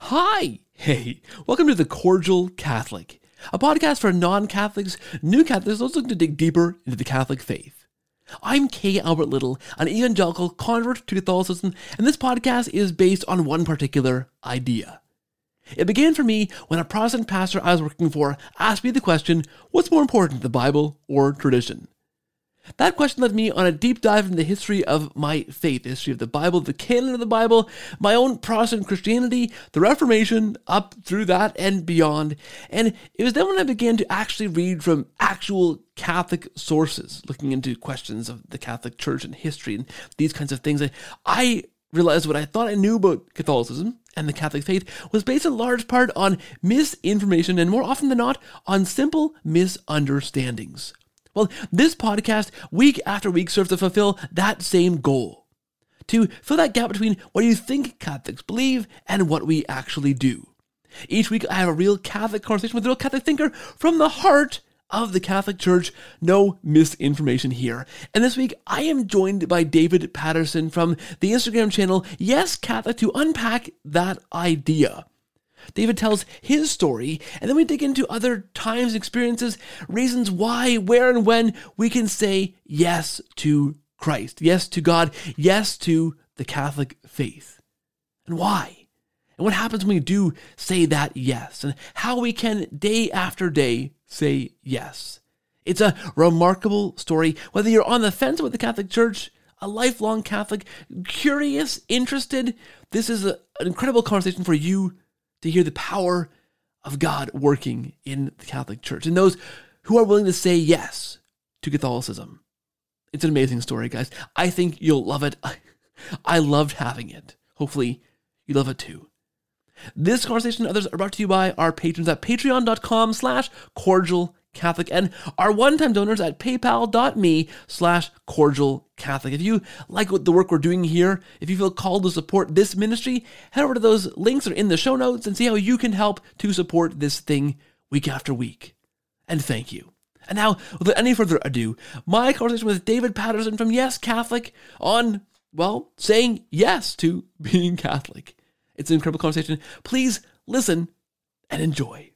Hi! Hey, welcome to The Cordial Catholic, a podcast for non Catholics, new Catholics, those looking to dig deeper into the Catholic faith. I'm K. Albert Little, an evangelical convert to Catholicism, and this podcast is based on one particular idea. It began for me when a Protestant pastor I was working for asked me the question what's more important, the Bible or tradition? That question led me on a deep dive into the history of my faith, the history of the Bible, the canon of the Bible, my own Protestant Christianity, the Reformation, up through that and beyond. And it was then when I began to actually read from actual Catholic sources, looking into questions of the Catholic Church and history and these kinds of things. I realized what I thought I knew about Catholicism and the Catholic faith was based in large part on misinformation and more often than not on simple misunderstandings. Well, this podcast, week after week, serves to fulfill that same goal to fill that gap between what you think Catholics believe and what we actually do. Each week, I have a real Catholic conversation with a real Catholic thinker from the heart of the Catholic Church. No misinformation here. And this week, I am joined by David Patterson from the Instagram channel Yes Catholic to unpack that idea. David tells his story, and then we dig into other times, experiences, reasons why, where, and when we can say yes to Christ, yes to God, yes to the Catholic faith. And why? And what happens when we do say that yes, and how we can day after day say yes. It's a remarkable story, whether you're on the fence with the Catholic Church, a lifelong Catholic, curious, interested. This is a, an incredible conversation for you to hear the power of God working in the Catholic Church and those who are willing to say yes to Catholicism. It's an amazing story, guys. I think you'll love it. I loved having it. Hopefully, you love it too. This conversation and others are brought to you by our patrons at patreon.com slash cordial Catholic and our one-time donors at paypal.me slash cordial Catholic. If you like what the work we're doing here, if you feel called to support this ministry, head over to those links that are in the show notes and see how you can help to support this thing week after week. And thank you. And now, without any further ado, my conversation with David Patterson from Yes Catholic on, well, saying yes to being Catholic. It's an incredible conversation. Please listen and enjoy.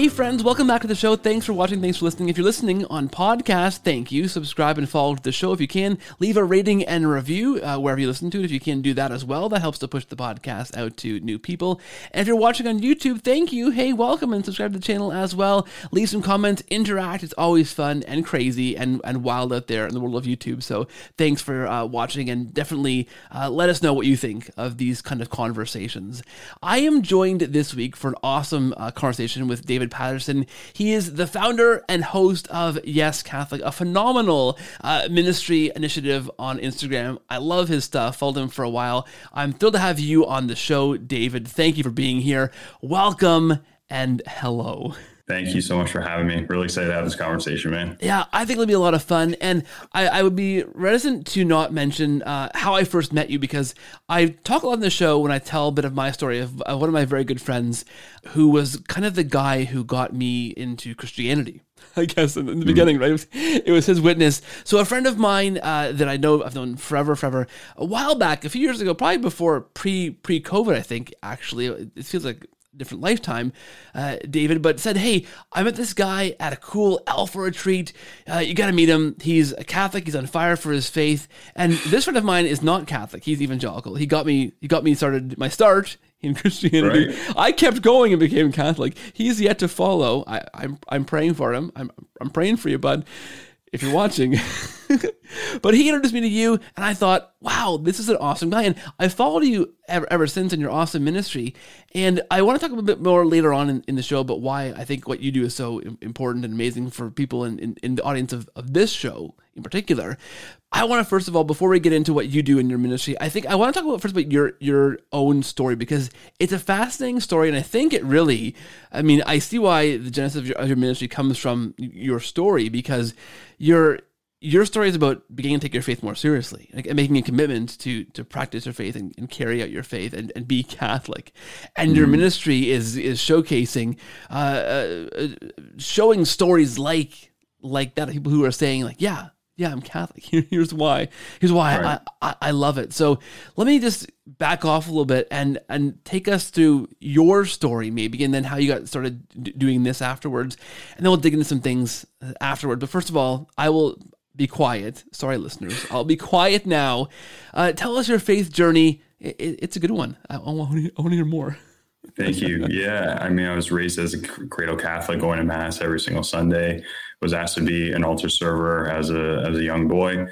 Hey friends, welcome back to the show. Thanks for watching. Thanks for listening. If you're listening on podcast, thank you. Subscribe and follow the show if you can. Leave a rating and review uh, wherever you listen to it. If you can do that as well, that helps to push the podcast out to new people. And if you're watching on YouTube, thank you. Hey, welcome and subscribe to the channel as well. Leave some comments, interact. It's always fun and crazy and, and wild out there in the world of YouTube. So thanks for uh, watching and definitely uh, let us know what you think of these kind of conversations. I am joined this week for an awesome uh, conversation with David. David Patterson. He is the founder and host of Yes Catholic, a phenomenal uh, ministry initiative on Instagram. I love his stuff. Followed him for a while. I'm thrilled to have you on the show, David. Thank you for being here. Welcome and hello. Thank you so much for having me. Really excited to have this conversation, man. Yeah, I think it'll be a lot of fun. And I, I would be reticent to not mention uh, how I first met you because I talk a lot on the show when I tell a bit of my story of, of one of my very good friends who was kind of the guy who got me into Christianity. I guess in, the mm beginning, right? It was, it was, his witness. So a friend of mine uh, that I know I've known forever, forever, a while back, a few years ago, probably before pre pre COVID, I think. Actually, it feels like different lifetime, uh, David, but said, Hey, I met this guy at a cool Alpha retreat. Uh, you got to meet him. He's a Catholic. He's on fire for his faith. And this friend of mine is not Catholic. He's evangelical. He got me, he got me started my start in Christianity. Right. I kept going and became Catholic. He's yet to follow. I, I'm, I'm praying for him. I'm, I'm praying for you, bud if you're watching. but he introduced me to you, and I thought, wow, this is an awesome guy. And I followed you ever, ever since in your awesome ministry. And I want to talk a bit more later on in, in the show about why I think what you do is so important and amazing for people in, in, in the audience of, of this show in particular. I want to first of all, before we get into what you do in your ministry, I think I want to talk about first about your your own story because it's a fascinating story, and I think it really, I mean, I see why the genesis of your, of your ministry comes from your story because you're your story is about beginning to take your faith more seriously like, and making a commitment to to practice your faith and, and carry out your faith and, and be Catholic. And mm. your ministry is is showcasing, uh, uh, showing stories like like that. People who are saying like, yeah, yeah, I'm Catholic. Here's why. Here's why right. I, I, I love it. So let me just back off a little bit and and take us through your story maybe, and then how you got started doing this afterwards, and then we'll dig into some things uh, afterward. But first of all, I will be quiet. Sorry, listeners. I'll be quiet now. Uh, tell us your faith journey. It, it, it's a good one. I, I want to hear more. Thank you. Yeah, I mean, I was raised as a cradle Catholic, going to mass every single Sunday. Was asked to be an altar server as a as a young boy,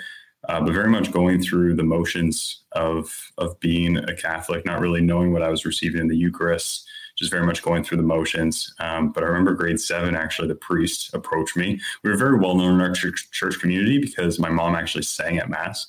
uh, but very much going through the motions of of being a Catholic, not really knowing what I was receiving in the Eucharist just very much going through the motions. Um, but I remember grade seven, actually, the priest approached me. We were very well known in our church, church community because my mom actually sang at Mass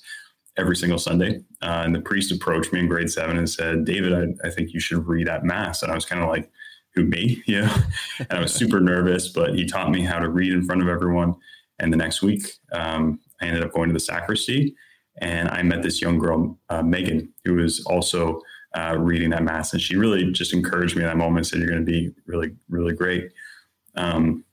every single Sunday. Uh, and the priest approached me in grade seven and said, David, I, I think you should read at Mass. And I was kind of like, who, me? Yeah. and I was super nervous, but he taught me how to read in front of everyone. And the next week, um, I ended up going to the sacristy and I met this young girl, uh, Megan, who was also uh, reading that mass, and she really just encouraged me in that moment. And said, "You're going to be really, really great." Um,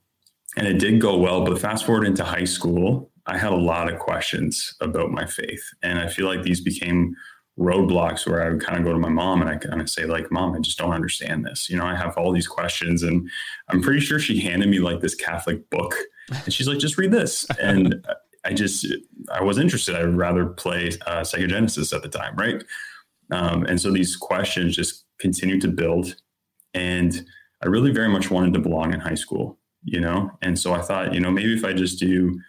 and it did go well. But fast forward into high school, I had a lot of questions about my faith, and I feel like these became roadblocks where I would kind of go to my mom and I kind of say like, "Mom, I just don't understand this." You know, I have all these questions, and I'm pretty sure she handed me like this Catholic book, and she's like, "Just read this." And I just I was interested. I'd rather play uh, Sega Genesis at the time, right? Um, and so these questions just continued to build. And I really very much wanted to belong in high school, you know? And so I thought, you know, maybe if I just do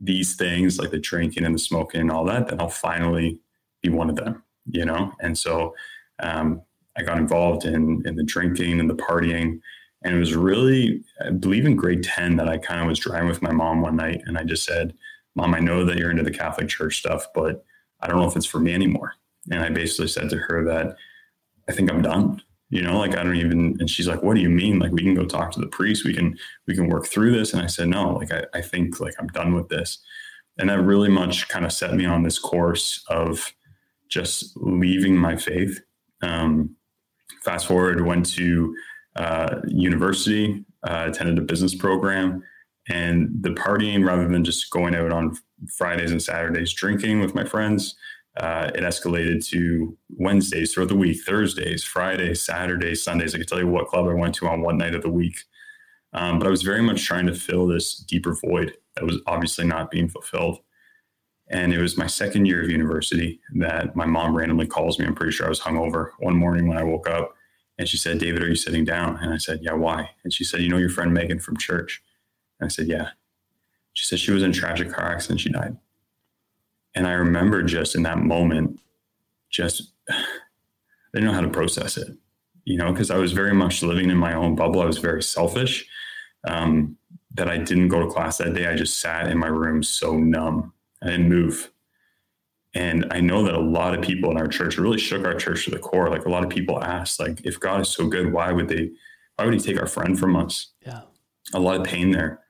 these things like the drinking and the smoking and all that, then I'll finally be one of them, you know? And so um, I got involved in, in the drinking and the partying. And it was really, I believe in grade 10 that I kind of was driving with my mom one night and I just said, Mom, I know that you're into the Catholic Church stuff, but I don't know if it's for me anymore. And I basically said to her that I think I'm done. You know, like I don't even and she's like, What do you mean? Like we can go talk to the priest, we can we can work through this. And I said, No, like I, I think like I'm done with this. And that really much kind of set me on this course of just leaving my faith. Um, fast forward, went to uh, university, uh, attended a business program, and the partying rather than just going out on Fridays and Saturdays drinking with my friends uh, it escalated to Wednesdays throughout the week, Thursdays, Fridays, Saturdays, Sundays. I could tell you what club I went to on what night of the week. Um, but I was very much trying to fill this deeper void that was obviously not being fulfilled. And it was my second year of university that my mom randomly calls me. I'm pretty sure I was hungover one morning when I woke up. And she said, David, are you sitting down? And I said, Yeah, why? And she said, You know your friend Megan from church? And I said, Yeah. She said she was in a tragic car accident. She died. And I remember just in that moment, just I didn't know how to process it, you know, because I was very much living in my own bubble. I was very selfish. Um, that I didn't go to class that day. I just sat in my room so numb. I didn't move. And I know that a lot of people in our church really shook our church to the core. Like a lot of people asked, like, if God is so good, why would they, why would he take our friend from us? Yeah. A lot of pain there.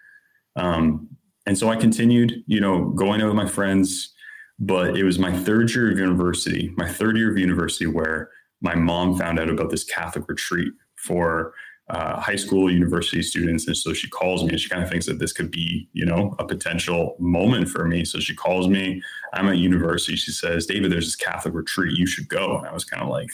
Um, and so I continued, you know, going out with my friends, but it was my third year of university, my third year of university, where my mom found out about this Catholic retreat for uh, high school, university students. And so she calls me and she kind of thinks that this could be, you know, a potential moment for me. So she calls me. I'm at university. She says, David, there's this Catholic retreat. You should go. And I was kind of like,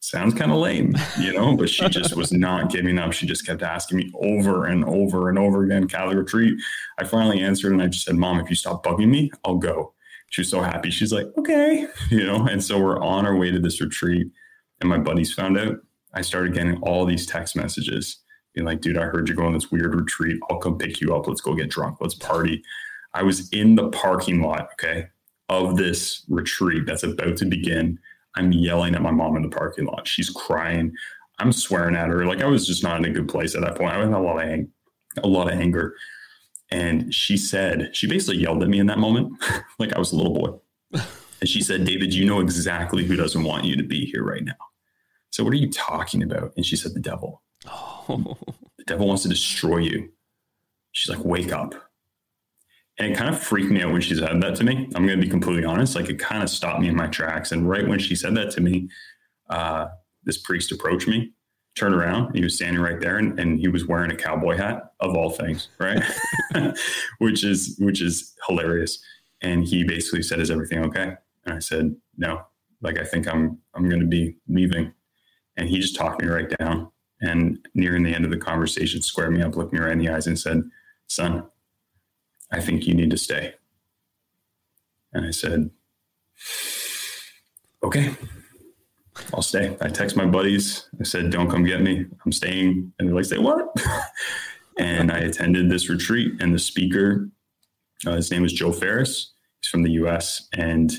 sounds kind of lame, you know, but she just was not giving up. She just kept asking me over and over and over again, Catholic retreat. I finally answered and I just said, Mom, if you stop bugging me, I'll go she was so happy. She's like, okay, you know. And so we're on our way to this retreat, and my buddies found out. I started getting all these text messages being like, dude, I heard you go on this weird retreat. I'll come pick you up. Let's go get drunk. Let's party. I was in the parking lot, okay, of this retreat that's about to begin. I'm yelling at my mom in the parking lot. She's crying. I'm swearing at her. Like I was just not in a good place at that point. I was in a lot of ang- a lot of anger. And she said, she basically yelled at me in that moment, like I was a little boy. And she said, David, you know exactly who doesn't want you to be here right now. So, what are you talking about? And she said, the devil. Oh. The devil wants to destroy you. She's like, wake up. And it kind of freaked me out when she said that to me. I'm going to be completely honest. Like it kind of stopped me in my tracks. And right when she said that to me, uh, this priest approached me, turned around, he was standing right there, and, and he was wearing a cowboy hat of all things, right? which is which is hilarious. And he basically said, "Is everything okay?" And I said, "No. Like I think I'm I'm going to be leaving." And he just talked me right down. And nearing the end of the conversation, squared me up, looked me right in the eyes, and said, "Son, I think you need to stay." And I said, "Okay." I'll stay. I text my buddies. I said, don't come get me. I'm staying. And they're like, say what? and I attended this retreat and the speaker, uh, his name is Joe Ferris. He's from the US and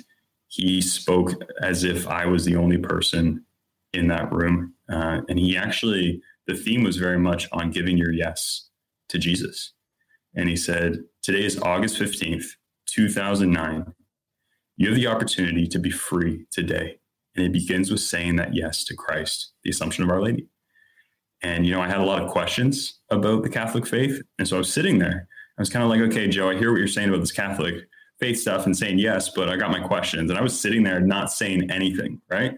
he spoke as if I was the only person in that room. Uh, and he actually, the theme was very much on giving your yes to Jesus. And he said, today is August 15th, 2009. You have the opportunity to be free today and it begins with saying that yes to Christ, the Assumption of Our Lady. And, you know, I had a lot of questions about the Catholic faith. And so I was sitting there. I was kind of like, okay, Joe, I hear what you're saying about this Catholic faith stuff and saying yes, but I got my questions. And I was sitting there not saying anything, right?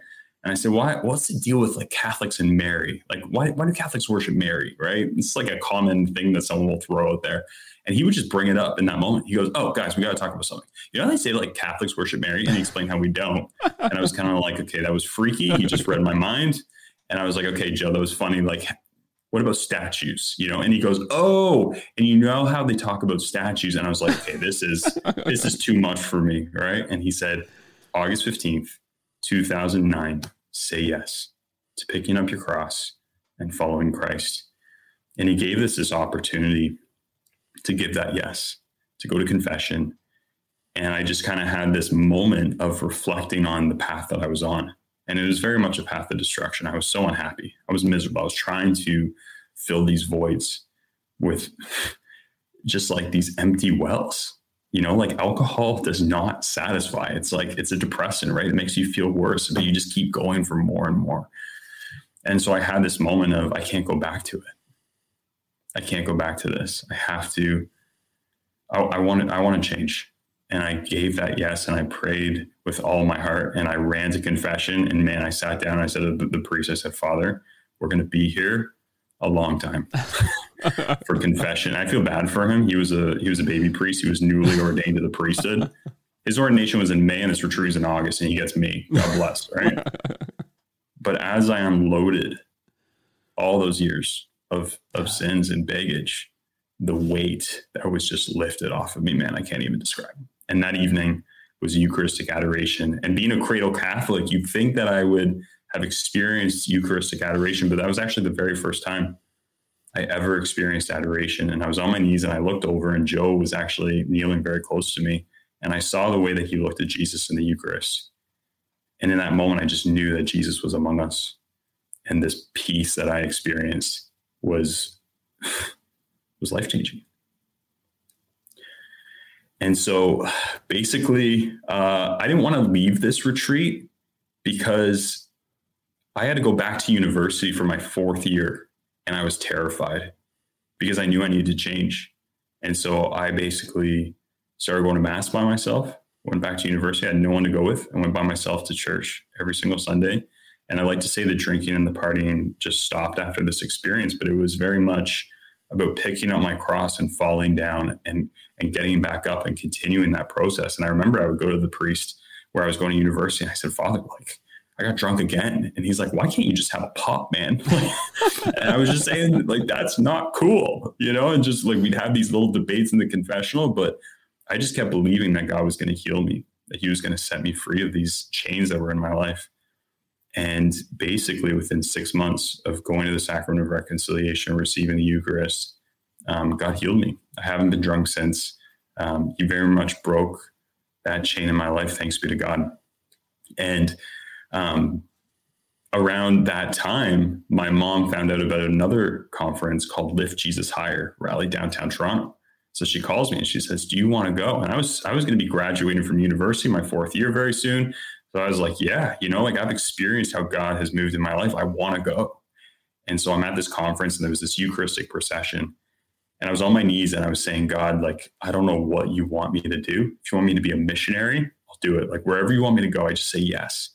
And I said, why, what's the deal with like Catholics and Mary? Like, why, why do Catholics worship Mary, right? It's like a common thing that someone will throw out there. And he would just bring it up in that moment. He goes, Oh, guys, we got to talk about something. You know, they say like Catholics worship Mary, and he explained how we don't. And I was kind of like, Okay, that was freaky. He just read my mind. And I was like, Okay, Joe, that was funny. Like, what about statues? You know, and he goes, Oh, and you know how they talk about statues. And I was like, Okay, this is this is too much for me. Right. And he said, August 15th, 2009, say yes to picking up your cross and following Christ. And he gave us this opportunity to give that yes, to go to confession. And I just kind of had this moment of reflecting on the path that I was on. And it was very much a path of destruction. I was so unhappy. I was miserable. I was trying to fill these voids with just like these empty wells. You know, like alcohol does not satisfy. It's like it's a depressant, right? It makes you feel worse, but you just keep going for more and more. And so I had this moment of I can't go back to it. I can't go back to this. I have to. I, I want I want to change. And I gave that yes, and I prayed with all my heart, and I ran to confession. And man, I sat down. And I said to the, the priest, I said, Father, we're going to be here a long time for confession. I feel bad for him. He was a he was a baby priest. He was newly ordained to the priesthood. His ordination was in May, and his retreat is in August, and he gets me. God bless, right? but as I unloaded all those years of of sins and baggage, the weight that was just lifted off of me, man, I can't even describe. And that evening was Eucharistic adoration. And being a cradle Catholic, you'd think that I would have experienced Eucharistic adoration, but that was actually the very first time I ever experienced adoration. And I was on my knees and I looked over, and Joe was actually kneeling very close to me. And I saw the way that he looked at Jesus in the Eucharist. And in that moment, I just knew that Jesus was among us. And this peace that I experienced was was life changing. And so basically, uh, I didn't want to leave this retreat because I had to go back to university for my fourth year. And I was terrified because I knew I needed to change. And so I basically started going to Mass by myself, went back to university. I had no one to go with. I went by myself to church every single Sunday. And I like to say the drinking and the partying just stopped after this experience, but it was very much about picking up my cross and falling down and and getting back up and continuing that process. And I remember I would go to the priest where I was going to university and I said, Father, like I got drunk again. And he's like, why can't you just have a pop, man? and I was just saying, like, that's not cool, you know? And just like we'd have these little debates in the confessional, but I just kept believing that God was going to heal me, that he was going to set me free of these chains that were in my life. And basically, within six months of going to the sacrament of reconciliation, receiving the Eucharist, um, God healed me. I haven't been drunk since. Um, he very much broke that chain in my life, thanks be to God. And um, around that time, my mom found out about another conference called Lift Jesus Higher, rally downtown Toronto. So she calls me and she says, "Do you want to go?" And I was I was going to be graduating from university, my fourth year very soon. So I was like, yeah, you know, like I've experienced how God has moved in my life. I want to go. And so I'm at this conference and there was this Eucharistic procession. And I was on my knees and I was saying, God, like, I don't know what you want me to do. If you want me to be a missionary, I'll do it. Like, wherever you want me to go, I just say yes.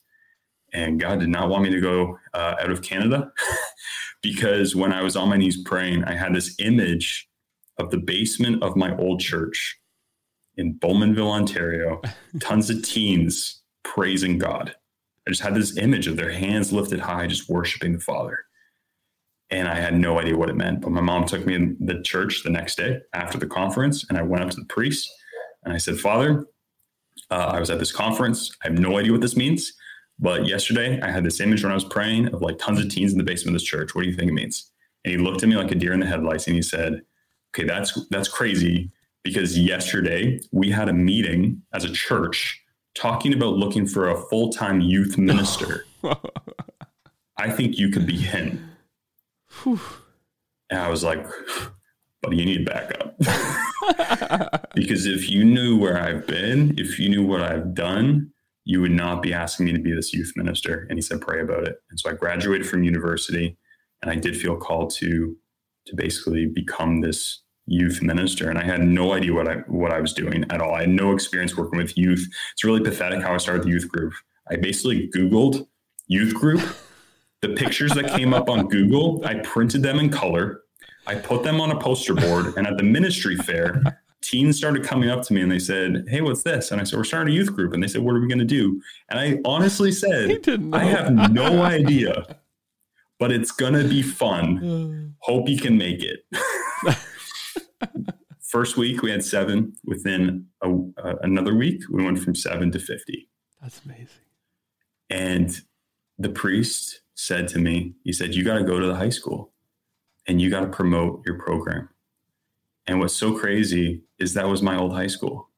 And God did not want me to go uh, out of Canada because when I was on my knees praying, I had this image of the basement of my old church in Bowmanville, Ontario, tons of teens praising God. I just had this image of their hands lifted high, just worshiping the Father. And I had no idea what it meant. But my mom took me in the church the next day after the conference, and I went up to the priest and I said, Father, uh, I was at this conference. I have no idea what this means. But yesterday, I had this image when I was praying of like tons of teens in the basement of this church. What do you think it means? And he looked at me like a deer in the headlights and he said, Okay, that's that's crazy because yesterday we had a meeting as a church talking about looking for a full-time youth minister. I think you could be him. and I was like, but you need backup. because if you knew where I've been, if you knew what I've done, you would not be asking me to be this youth minister. And he said, pray about it. And so I graduated from university and I did feel called to to basically become this youth minister and I had no idea what I what I was doing at all. I had no experience working with youth. It's really pathetic how I started the youth group. I basically Googled youth group. The pictures that came up on Google, I printed them in color. I put them on a poster board. And at the ministry fair, teens started coming up to me and they said, Hey, what's this? And I said, We're starting a youth group. And they said, What are we going to do? And I honestly said, I have no idea, but it's going to be fun. Hope you can make it. First week we had seven. Within a, uh, another week, we went from seven to 50. That's amazing. And the priest said to me, he said, You got to go to the high school and you got to promote your program. And what's so crazy is that was my old high school.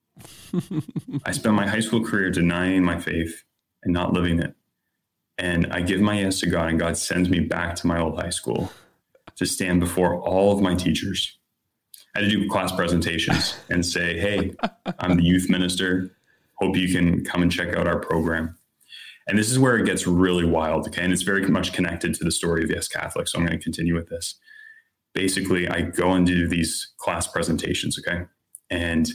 I spent my high school career denying my faith and not living it. And I give my yes to God, and God sends me back to my old high school to stand before all of my teachers I had to do class presentations and say, hey, I'm the youth minister. Hope you can come and check out our program. And this is where it gets really wild. Okay. And it's very much connected to the story of Yes Catholic. So I'm going to continue with this. Basically, I go and do these class presentations. Okay. And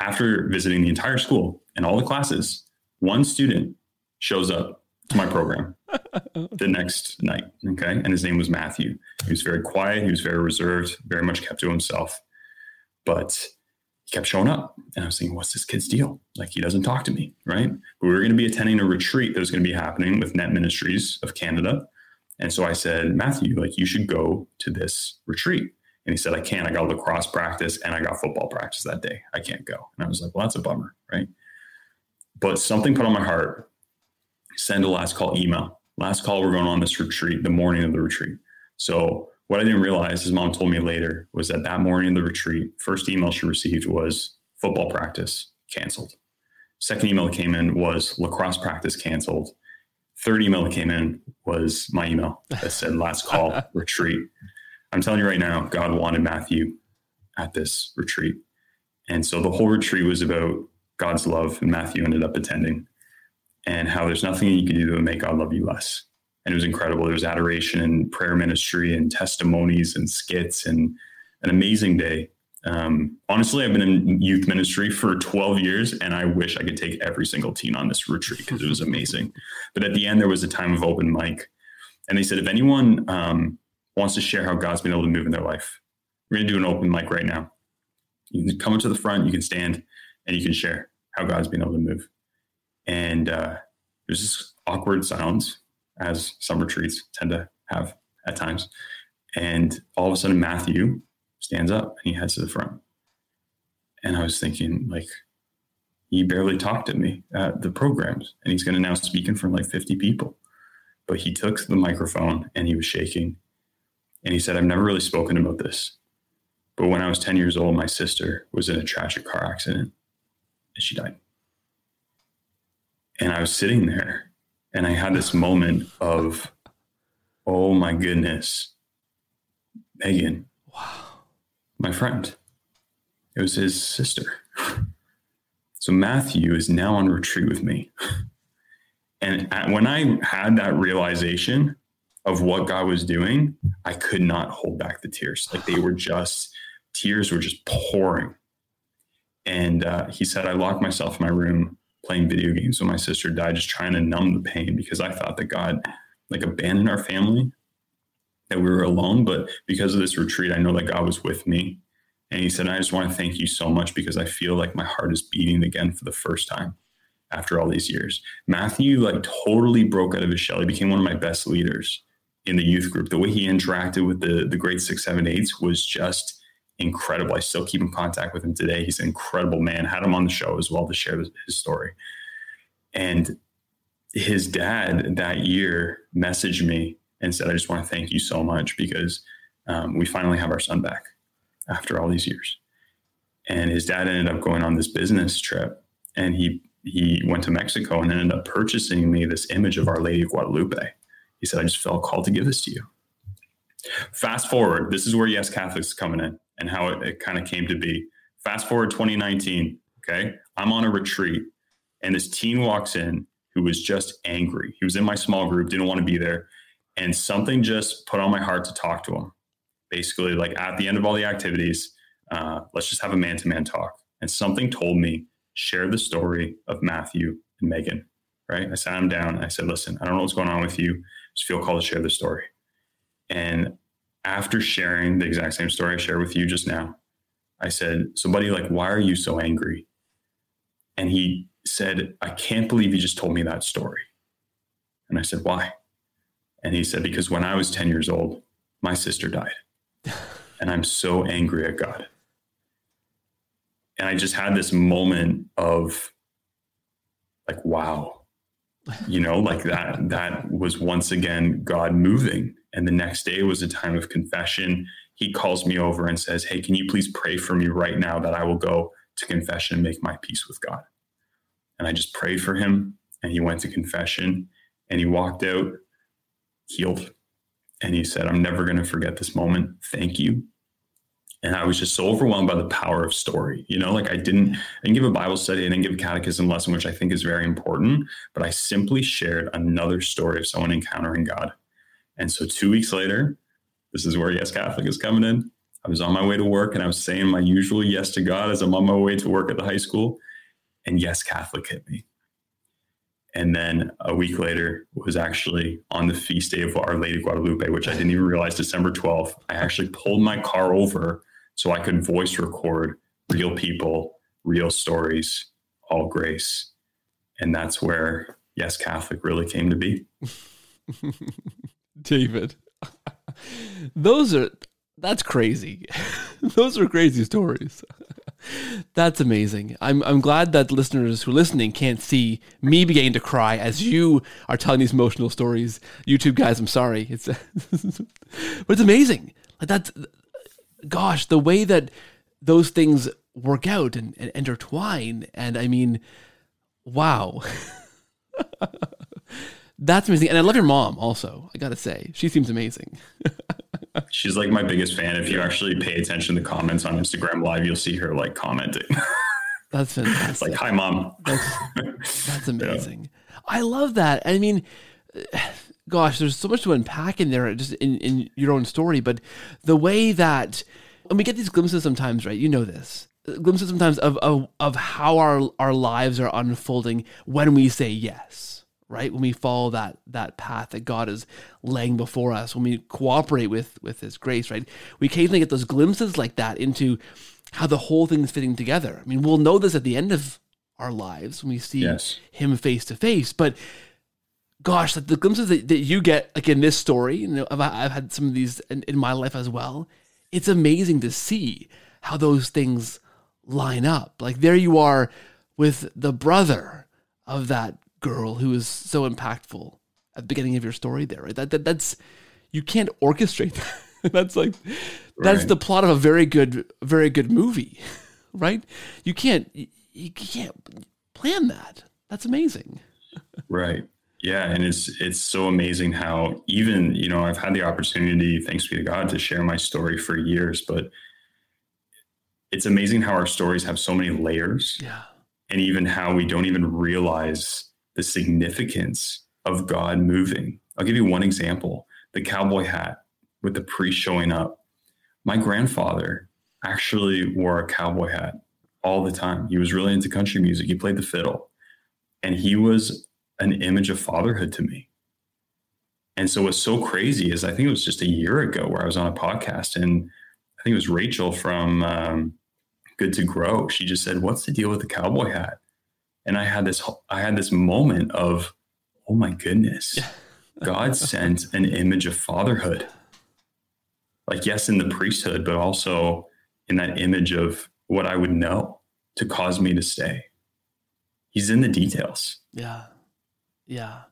after visiting the entire school and all the classes, one student shows up to my program the next night. Okay. And his name was Matthew. He was very quiet. He was very reserved, very much kept to himself. But he kept showing up. And I was thinking, what's this kid's deal? Like, he doesn't talk to me, right? We were going to be attending a retreat that was going to be happening with Net Ministries of Canada. And so I said, Matthew, like, you should go to this retreat. And he said, I can't. I got lacrosse practice and I got football practice that day. I can't go. And I was like, well, that's a bummer, right? But something put on my heart send a last call email. Last call, we're going on this retreat, the morning of the retreat. So what I didn't realize, his mom told me later, was that that morning in the retreat, first email she received was football practice canceled. Second email that came in was lacrosse practice canceled. Third email that came in was my email that said last call retreat. I'm telling you right now, God wanted Matthew at this retreat. And so the whole retreat was about God's love, and Matthew ended up attending, and how there's nothing you can do to make God love you less and it was incredible. There was adoration and prayer ministry and testimonies and skits and an amazing day. Um, honestly, I've been in youth ministry for 12 years, and I wish I could take every single teen on this retreat because it was amazing. but at the end, there was a time of open mic, and they said if anyone um, wants to share how God's been able to move in their life, we're going to do an open mic right now. You can come into the front, you can stand, and you can share how God's been able to move. And uh, there's this awkward silence as some retreats tend to have at times. And all of a sudden, Matthew stands up and he heads to the front. And I was thinking, like, he barely talked to me at the programs, and he's going to now speak in front of like 50 people. But he took the microphone and he was shaking. And he said, I've never really spoken about this. But when I was 10 years old, my sister was in a tragic car accident and she died. And I was sitting there and I had this moment of, oh my goodness, Megan. Wow. My friend. It was his sister. So Matthew is now on retreat with me. And when I had that realization of what God was doing, I could not hold back the tears. Like they were just tears were just pouring. And uh, he said, I locked myself in my room playing video games when my sister died, just trying to numb the pain because I thought that God like abandoned our family, that we were alone. But because of this retreat, I know that God was with me. And he said, I just want to thank you so much because I feel like my heart is beating again for the first time after all these years. Matthew like totally broke out of his shell. He became one of my best leaders in the youth group. The way he interacted with the the grade six, seven, eights was just incredible. I still keep in contact with him today. He's an incredible man. Had him on the show as well to share his story. And his dad that year messaged me and said, I just want to thank you so much because um, we finally have our son back after all these years. And his dad ended up going on this business trip and he he went to Mexico and ended up purchasing me this image of Our Lady of Guadalupe. He said, I just felt called to give this to you. Fast forward, this is where Yes Catholics coming in and how it, it kind of came to be. Fast forward 2019, okay? I'm on a retreat and this teen walks in who was just angry. He was in my small group, didn't want to be there. And something just put on my heart to talk to him. Basically, like at the end of all the activities, uh, let's just have a man to man talk. And something told me, share the story of Matthew and Megan, right? I sat him down I said, listen, I don't know what's going on with you. Just feel called to share the story. And after sharing the exact same story I shared with you just now, I said, So, buddy, like, why are you so angry? And he said, I can't believe you just told me that story. And I said, Why? And he said, Because when I was 10 years old, my sister died. and I'm so angry at God. And I just had this moment of like, wow, you know, like that, that was once again God moving. And the next day was a time of confession. He calls me over and says, Hey, can you please pray for me right now that I will go to confession and make my peace with God? And I just prayed for him and he went to confession and he walked out healed. And he said, I'm never going to forget this moment. Thank you. And I was just so overwhelmed by the power of story. You know, like I didn't, I didn't give a Bible study, I didn't give a catechism lesson, which I think is very important, but I simply shared another story of someone encountering God. And so two weeks later, this is where Yes Catholic is coming in. I was on my way to work and I was saying my usual yes to God as I'm on my way to work at the high school and Yes Catholic hit me. And then a week later was actually on the feast day of Our Lady Guadalupe, which I didn't even realize December 12th. I actually pulled my car over so I could voice record real people, real stories, all grace. And that's where Yes Catholic really came to be. David, those are, that's crazy. those are crazy stories. That's amazing. I'm I'm glad that listeners who are listening can't see me beginning to cry as you are telling these emotional stories. YouTube guys, I'm sorry. It's but it's amazing. Like that's gosh, the way that those things work out and, and intertwine. And I mean, wow. That's amazing. And I love your mom also, I gotta say. She seems amazing. She's like my biggest fan. If you actually pay attention to the comments on Instagram Live, you'll see her like commenting. That's fantastic. It's like, hi, mom. That's, that's amazing. Yeah. I love that. I mean, gosh, there's so much to unpack in there, just in, in your own story. But the way that, and we get these glimpses sometimes, right? You know this glimpses sometimes of, of, of how our, our lives are unfolding when we say yes right? When we follow that that path that God is laying before us, when we cooperate with with His grace, right? We occasionally get those glimpses like that into how the whole thing is fitting together. I mean, we'll know this at the end of our lives when we see yes. Him face to face, but gosh, like the glimpses that, that you get, like in this story, you know, I've, I've had some of these in, in my life as well. It's amazing to see how those things line up. Like there you are with the brother of that girl who is so impactful at the beginning of your story there, right? That, that that's you can't orchestrate that. that's like that's right. the plot of a very good very good movie, right? You can't you can't plan that. That's amazing. right. Yeah, and it's it's so amazing how even, you know, I've had the opportunity, thanks be to God, to share my story for years, but it's amazing how our stories have so many layers. Yeah. And even how we don't even realize the significance of God moving. I'll give you one example the cowboy hat with the priest showing up. My grandfather actually wore a cowboy hat all the time. He was really into country music. He played the fiddle, and he was an image of fatherhood to me. And so what's so crazy is I think it was just a year ago where I was on a podcast and I think it was Rachel from um, Good to Grow. She just said, "What's the deal with the cowboy hat?" And I had this I had this moment of, "Oh my goodness, God sent an image of fatherhood." Like yes, in the priesthood, but also in that image of what I would know to cause me to stay. He's in the details. Yeah. Yeah.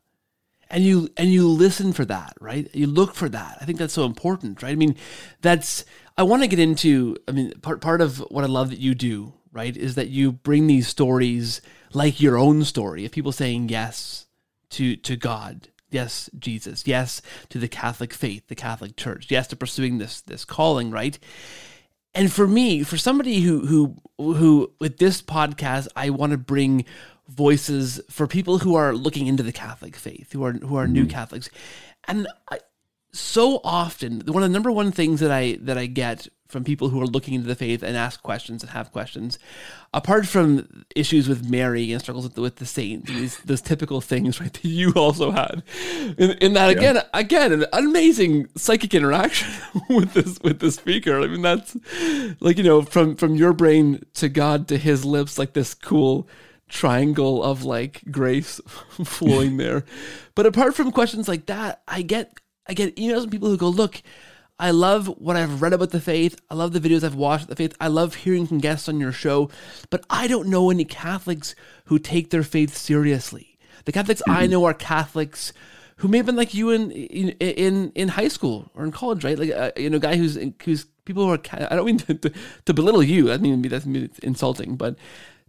And you and you listen for that, right? You look for that. I think that's so important, right? I mean, that's I want to get into I mean, part part of what I love that you do, right, is that you bring these stories like your own story of people saying yes to to God, yes, Jesus, yes to the Catholic faith, the Catholic Church, yes to pursuing this this calling, right? And for me, for somebody who who who with this podcast, I want to bring voices for people who are looking into the Catholic faith, who are who are new mm. Catholics, and I, so often one of the number one things that I that I get from people who are looking into the faith and ask questions and have questions, apart from issues with Mary and struggles with the, with the saints, these those typical things, right? That you also had, in, in that yeah. again, again, an amazing psychic interaction with this with the speaker. I mean, that's like you know, from from your brain to God to His lips, like this cool triangle of like grace flowing there. But apart from questions like that, I get I get emails from people who go, look, I love what I've read about the faith. I love the videos I've watched the faith. I love hearing from guests on your show, but I don't know any Catholics who take their faith seriously. The Catholics mm-hmm. I know are Catholics who may have been like you in in in, in high school or in college, right? Like uh, you know, guy who's who's people who are. I don't mean to, to, to belittle you. I mean that's insulting, but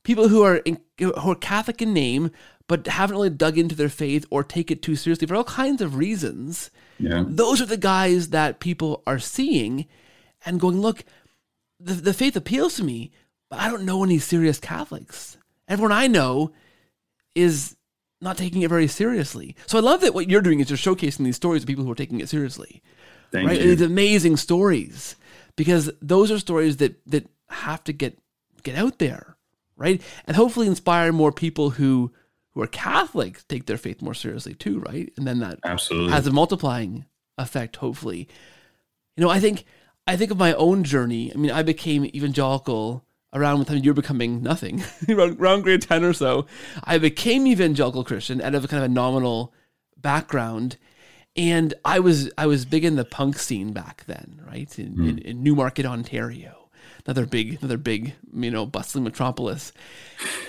people who are in, who are Catholic in name but haven't really dug into their faith or take it too seriously for all kinds of reasons. Yeah. Those are the guys that people are seeing and going, look, the, the faith appeals to me, but I don't know any serious Catholics. Everyone I know is not taking it very seriously. So I love that what you're doing is you're showcasing these stories of people who are taking it seriously. Thank right? you. These amazing stories because those are stories that that have to get get out there right? And hopefully inspire more people who who are Catholic take their faith more seriously too, right? And then that absolutely has a multiplying effect. Hopefully, you know, I think I think of my own journey. I mean, I became evangelical around the time you're becoming nothing, around, around grade ten or so. I became evangelical Christian out of a kind of a nominal background. And I was I was big in the punk scene back then, right? In, mm. in, in Newmarket, Ontario another big another big you know bustling metropolis.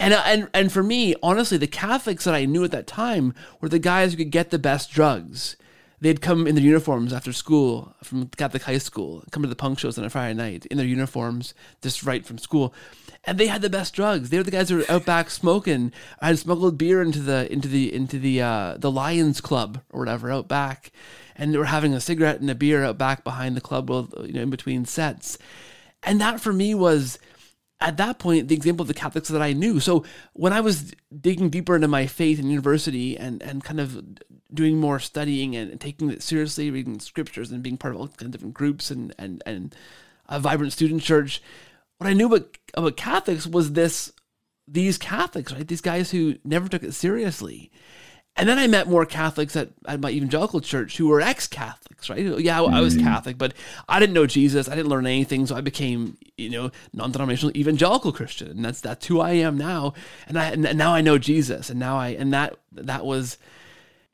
And uh, and and for me honestly the catholics that i knew at that time were the guys who could get the best drugs. They'd come in their uniforms after school from catholic high school come to the punk shows on a friday night in their uniforms just right from school. And they had the best drugs. They were the guys who were out back smoking i had smuggled beer into the into the into the uh the lions club or whatever out back. And they were having a cigarette and a beer out back behind the club well, you know in between sets and that for me was at that point the example of the Catholics that I knew. So when I was digging deeper into my faith in university and and kind of doing more studying and taking it seriously, reading scriptures and being part of all kinds of different groups and and and a vibrant student church, what I knew about about Catholics was this these Catholics, right? These guys who never took it seriously. And then I met more Catholics at, at my evangelical church who were ex Catholics, right? Yeah, I was mm-hmm. Catholic, but I didn't know Jesus. I didn't learn anything. So I became, you know, non denominational evangelical Christian. And that's, that's who I am now. And I, and now I know Jesus. And now I, and that, that was,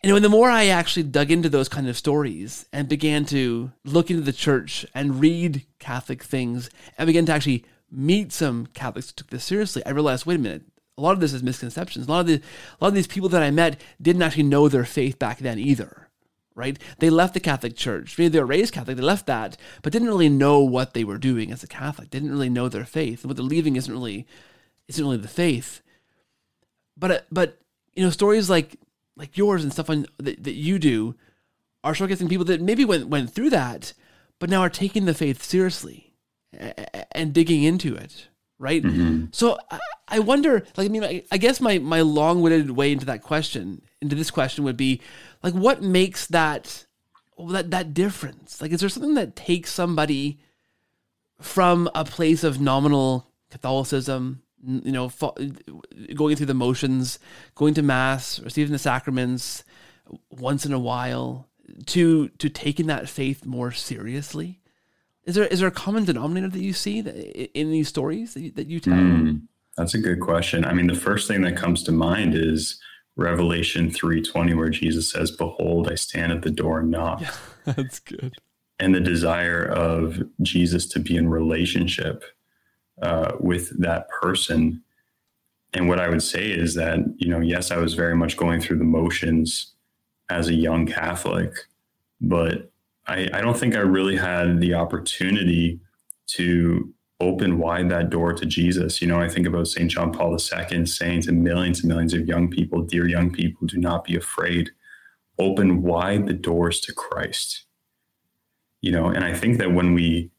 you know, and the more I actually dug into those kind of stories and began to look into the church and read Catholic things and began to actually meet some Catholics who took this seriously, I realized, wait a minute, a lot of this is misconceptions. A lot of the, a lot of these people that I met didn't actually know their faith back then either, right? They left the Catholic Church. Maybe they were raised Catholic, they left that, but didn't really know what they were doing as a Catholic. Didn't really know their faith, and what they're leaving isn't really, isn't really the faith. But uh, but you know stories like like yours and stuff on, that, that you do are showcasing people that maybe went went through that, but now are taking the faith seriously and digging into it right? Mm-hmm. So I, I, wonder, like, I mean, I, I guess my my long winded way into that question, into this question, would be, like, what makes that that that difference? Like, is there something that takes somebody from a place of nominal Catholicism, you know, going through the motions, going to mass, receiving the sacraments once in a while, to to taking that faith more seriously? Is there is there a common denominator that you see that, in these stories that you, that you tell? Mm, that's a good question. I mean, the first thing that comes to mind is Revelation three twenty, where Jesus says, "Behold, I stand at the door and knock." Yeah, that's good. And the desire of Jesus to be in relationship uh, with that person. And what I would say is that you know, yes, I was very much going through the motions as a young Catholic, but I, I don't think I really had the opportunity to open wide that door to Jesus. You know, I think about St. John Paul II saying to millions and millions of young people, Dear young people, do not be afraid. Open wide the doors to Christ. You know, and I think that when we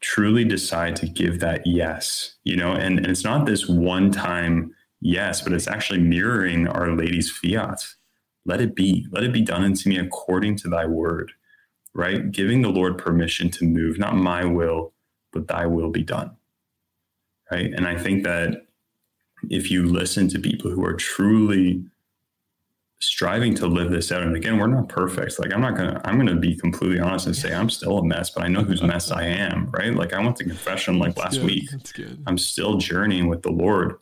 truly decide to give that yes, you know, and, and it's not this one time yes, but it's actually mirroring Our Lady's fiat let it be. Let it be done unto me according to thy word, right? Giving the Lord permission to move, not my will, but thy will be done, right? And I think that if you listen to people who are truly striving to live this out, and again, we're not perfect. Like I'm not gonna, I'm gonna be completely honest and say I'm still a mess, but I know whose mess I am, right? Like I went to confession like last good. week. That's good. I'm still journeying with the Lord,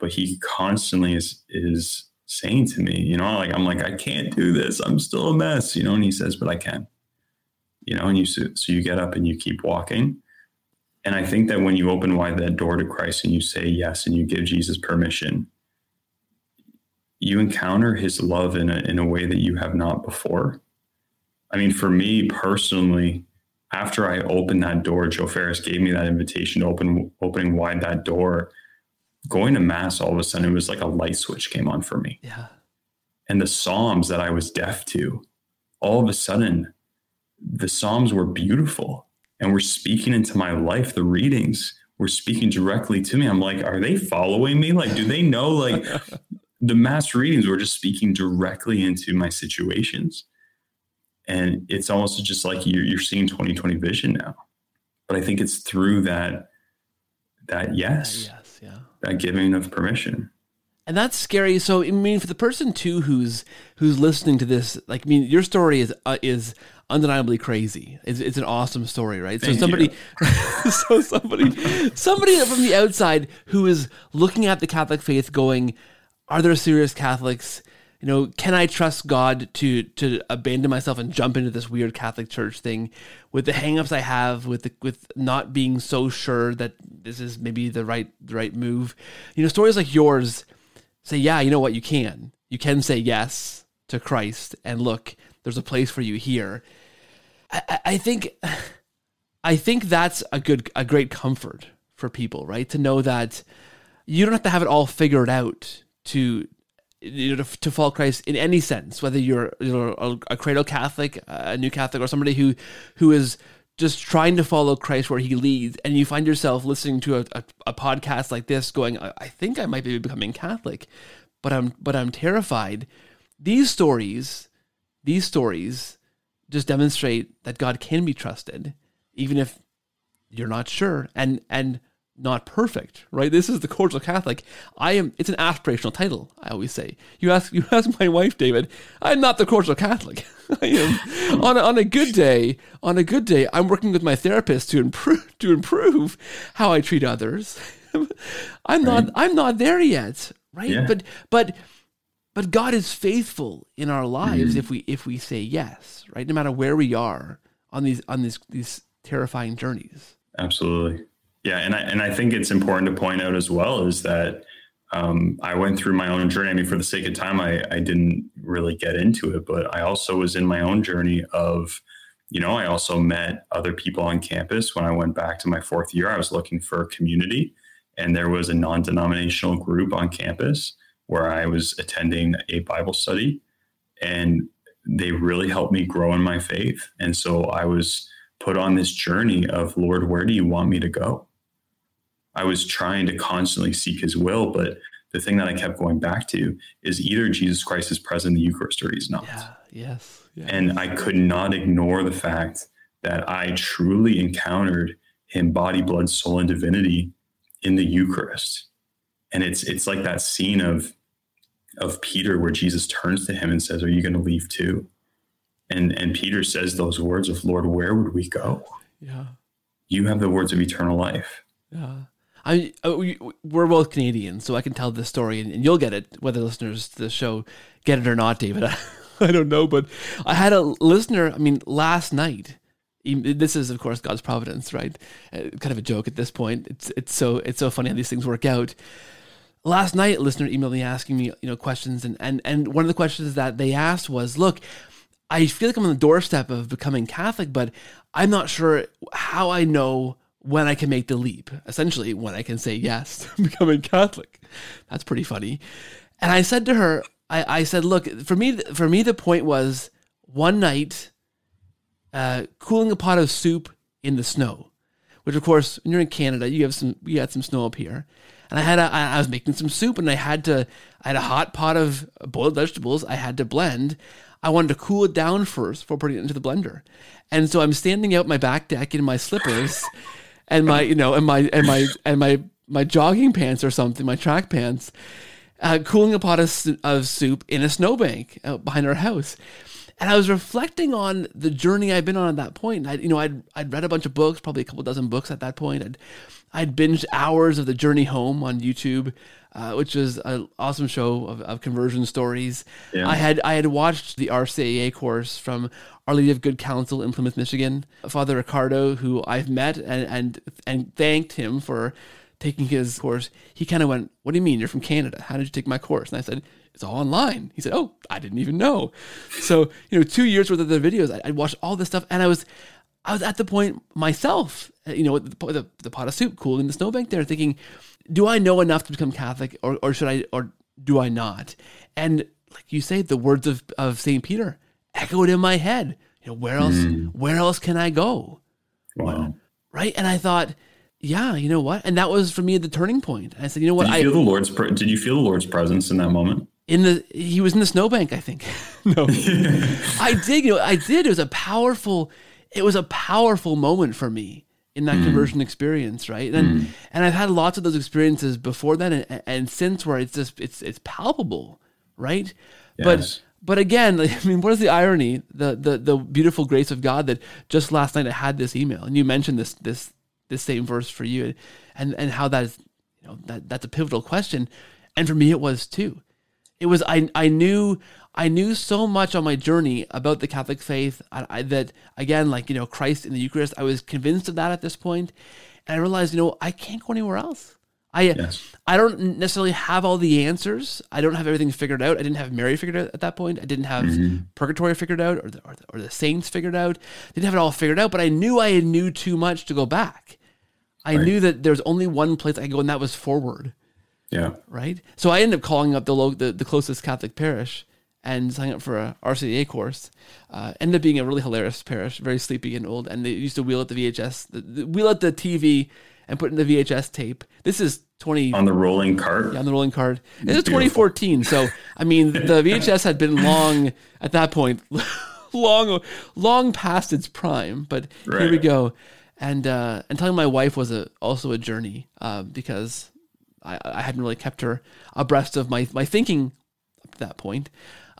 but He constantly is is saying to me, you know, like I'm like, I can't do this. I'm still a mess, you know. And he says, but I can, you know. And you so, you get up and you keep walking. And I think that when you open wide that door to Christ and you say yes and you give Jesus permission, you encounter His love in a in a way that you have not before. I mean, for me personally, after I opened that door, Joe Ferris gave me that invitation to open opening wide that door going to mass all of a sudden it was like a light switch came on for me yeah and the psalms that i was deaf to all of a sudden the psalms were beautiful and were speaking into my life the readings were speaking directly to me. I'm like are they following me? Like do they know like the mass readings were just speaking directly into my situations? And it's almost just like you're, you're seeing 2020 vision now. But i think it's through that that yes yes, yeah. that giving of permission. And that's scary. So I mean, for the person too who's who's listening to this, like I mean, your story is uh, is undeniably crazy. It's, it's an awesome story, right? Thank so somebody, so somebody, somebody from the outside who is looking at the Catholic faith, going, "Are there serious Catholics? you know, can I trust God to to abandon myself and jump into this weird Catholic Church thing with the hangups I have with the, with not being so sure that this is maybe the right the right move. You know, stories like yours say, yeah, you know what, you can. You can say yes to Christ and look, there's a place for you here. I, I think I think that's a good a great comfort for people, right? To know that you don't have to have it all figured out to you know, to, to follow Christ in any sense, whether you're you know, a, a cradle Catholic, a new Catholic, or somebody who who is just trying to follow Christ where he leads, and you find yourself listening to a, a, a podcast like this, going, I, I think I might be becoming Catholic, but I'm but I'm terrified. These stories, these stories, just demonstrate that God can be trusted, even if you're not sure, and and not perfect, right? This is the cordial Catholic. I am. It's an aspirational title. I always say. You ask. You ask my wife, David. I'm not the cordial Catholic. I am on a, on a good day. On a good day, I'm working with my therapist to improve to improve how I treat others. I'm right. not. I'm not there yet, right? Yeah. But but but God is faithful in our lives mm. if we if we say yes, right? No matter where we are on these on these these terrifying journeys. Absolutely. Yeah, and I and I think it's important to point out as well is that um, I went through my own journey. I mean, for the sake of time, I, I didn't really get into it, but I also was in my own journey of, you know, I also met other people on campus. When I went back to my fourth year, I was looking for a community, and there was a non-denominational group on campus where I was attending a Bible study, and they really helped me grow in my faith. And so I was put on this journey of, Lord, where do you want me to go? I was trying to constantly seek his will, but the thing that I kept going back to is either Jesus Christ is present in the Eucharist or he's not. Yeah, yes, And I could not ignore the fact that I truly encountered Him, body, blood, soul, and divinity in the Eucharist. And it's it's like that scene of of Peter where Jesus turns to him and says, Are you going to leave too? And and Peter says those words of Lord, where would we go? Yeah. You have the words of eternal life. Yeah. I we're both Canadians, so I can tell this story, and, you'll get it, whether listeners to the show get it or not, David. I, I don't know, but I had a listener. I mean, last night. This is, of course, God's providence, right? Uh, kind of a joke at this point. It's it's so it's so funny how these things work out. Last night, a listener emailed me asking me, you know, questions, and and and one of the questions that they asked was, "Look, I feel like I'm on the doorstep of becoming Catholic, but I'm not sure how I know." when I can make the leap, essentially when I can say yes to becoming Catholic. That's pretty funny. And I said to her, I, I said, look, for me, for me, the point was one night, uh, cooling a pot of soup in the snow, which of course, when you're in Canada, you have some, you had some snow up here. And I had a, I was making some soup and I had to, I had a hot pot of boiled vegetables I had to blend. I wanted to cool it down first before putting it into the blender. And so I'm standing out my back deck in my slippers and my you know and my and my and my my jogging pants or something, my track pants, uh, cooling a pot of, of soup in a snowbank out behind our house. And I was reflecting on the journey I'd been on at that point. I, you know, I'd I'd read a bunch of books, probably a couple dozen books at that point. I'd I'd binged hours of the journey home on YouTube uh, which is an awesome show of, of conversion stories. Yeah. I had I had watched the RCIA course from Our Lady of Good Counsel in Plymouth, Michigan. Father Riccardo, who I've met and and and thanked him for taking his course. He kind of went, "What do you mean you're from Canada? How did you take my course?" And I said, "It's all online." He said, "Oh, I didn't even know." So you know, two years worth of the videos, I, I watched all this stuff, and I was. I was at the point myself, you know, the, the, the pot of soup cooled in the snowbank there, thinking, do I know enough to become Catholic or, or should I, or do I not? And like you say, the words of, of St. Peter echoed in my head. You know, where else, mm. where else can I go? Wow. Right. And I thought, yeah, you know what? And that was for me the turning point. I said, you know what? Did you feel I, the Lord's, did you feel the Lord's presence in that moment? In the, he was in the snowbank, I think. no, I did, you know, I did. It was a powerful, it was a powerful moment for me in that mm. conversion experience, right? And mm. and I've had lots of those experiences before then and, and since where it's just it's it's palpable, right? Yes. But but again, I mean, what is the irony? The the the beautiful grace of God that just last night I had this email and you mentioned this this this same verse for you and and how that is you know that that's a pivotal question, and for me it was too. It was I I knew I knew so much on my journey about the Catholic faith I, I, that, again, like, you know, Christ in the Eucharist, I was convinced of that at this point, And I realized, you know, I can't go anywhere else. I yes. I don't necessarily have all the answers. I don't have everything figured out. I didn't have Mary figured out at that point. I didn't have mm-hmm. purgatory figured out or the, or the, or the saints figured out. I didn't have it all figured out, but I knew I knew too much to go back. I right. knew that there was only one place I could go, and that was forward. Yeah. Right. So I ended up calling up the, lo- the the closest Catholic parish and signed up for a RCIA course. Uh, ended up being a really hilarious parish, very sleepy and old. And they used to wheel at the VHS, the, the, wheel at the TV and put in the VHS tape. This is 20 on the rolling cart. Yeah, on the rolling cart. This is 2014. So I mean, the VHS had been long at that point, long, long past its prime. But right. here we go. And uh, and telling my wife was a also a journey uh, because I, I hadn't really kept her abreast of my my thinking up to that point.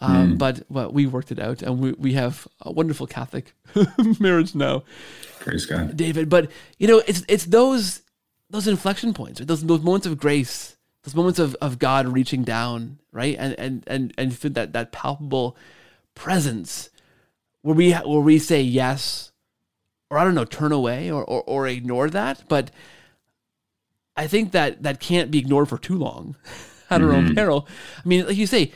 Um, mm. But well, we worked it out, and we we have a wonderful Catholic marriage now. Praise God, David. But you know, it's it's those those inflection points, right? those those moments of grace, those moments of, of God reaching down, right, and and and and that that palpable presence where we where we say yes, or I don't know, turn away or or, or ignore that, but. I think that that can't be ignored for too long at our mm-hmm. own peril. I mean, like you say,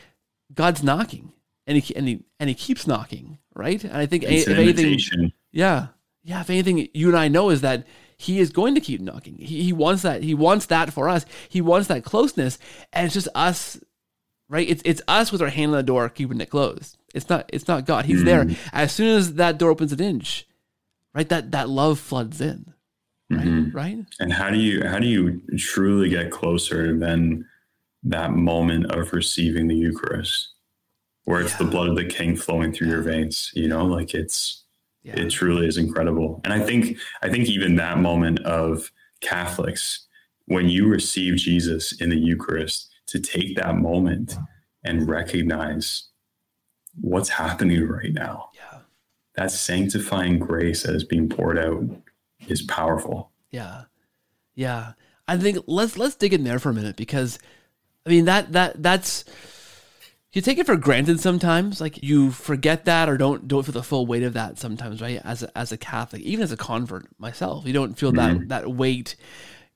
God's knocking, and he and he and he keeps knocking, right? And I think it's if anything, yeah, yeah, if anything, you and I know is that he is going to keep knocking. He, he wants that. He wants that for us. He wants that closeness, and it's just us, right? It's it's us with our hand on the door, keeping it closed. It's not it's not God. He's mm. there. As soon as that door opens an inch, right? That that love floods in, right? Mm-hmm. Right. And how do you how do you truly get closer than that moment of receiving the Eucharist, where it's yeah. the blood of the King flowing through your veins. You know, like it's Yeah. It truly is incredible. And I think I think even that moment of Catholics, when you receive Jesus in the Eucharist, to take that moment and recognize what's happening right now. Yeah. That sanctifying grace that is being poured out is powerful. Yeah. Yeah. I think let's let's dig in there for a minute because I mean that that that's you take it for granted sometimes like you forget that or don't don't feel the full weight of that sometimes right as a, as a catholic even as a convert myself you don't feel mm-hmm. that that weight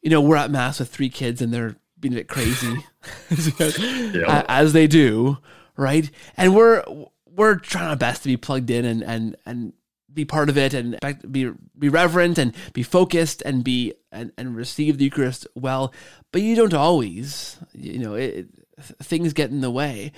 you know we're at mass with three kids and they're being a bit crazy yeah. as they do right and we're we're trying our best to be plugged in and and and be part of it and be be reverent and be focused and be and, and receive the Eucharist well. But you don't always, you know, it, things get in the way.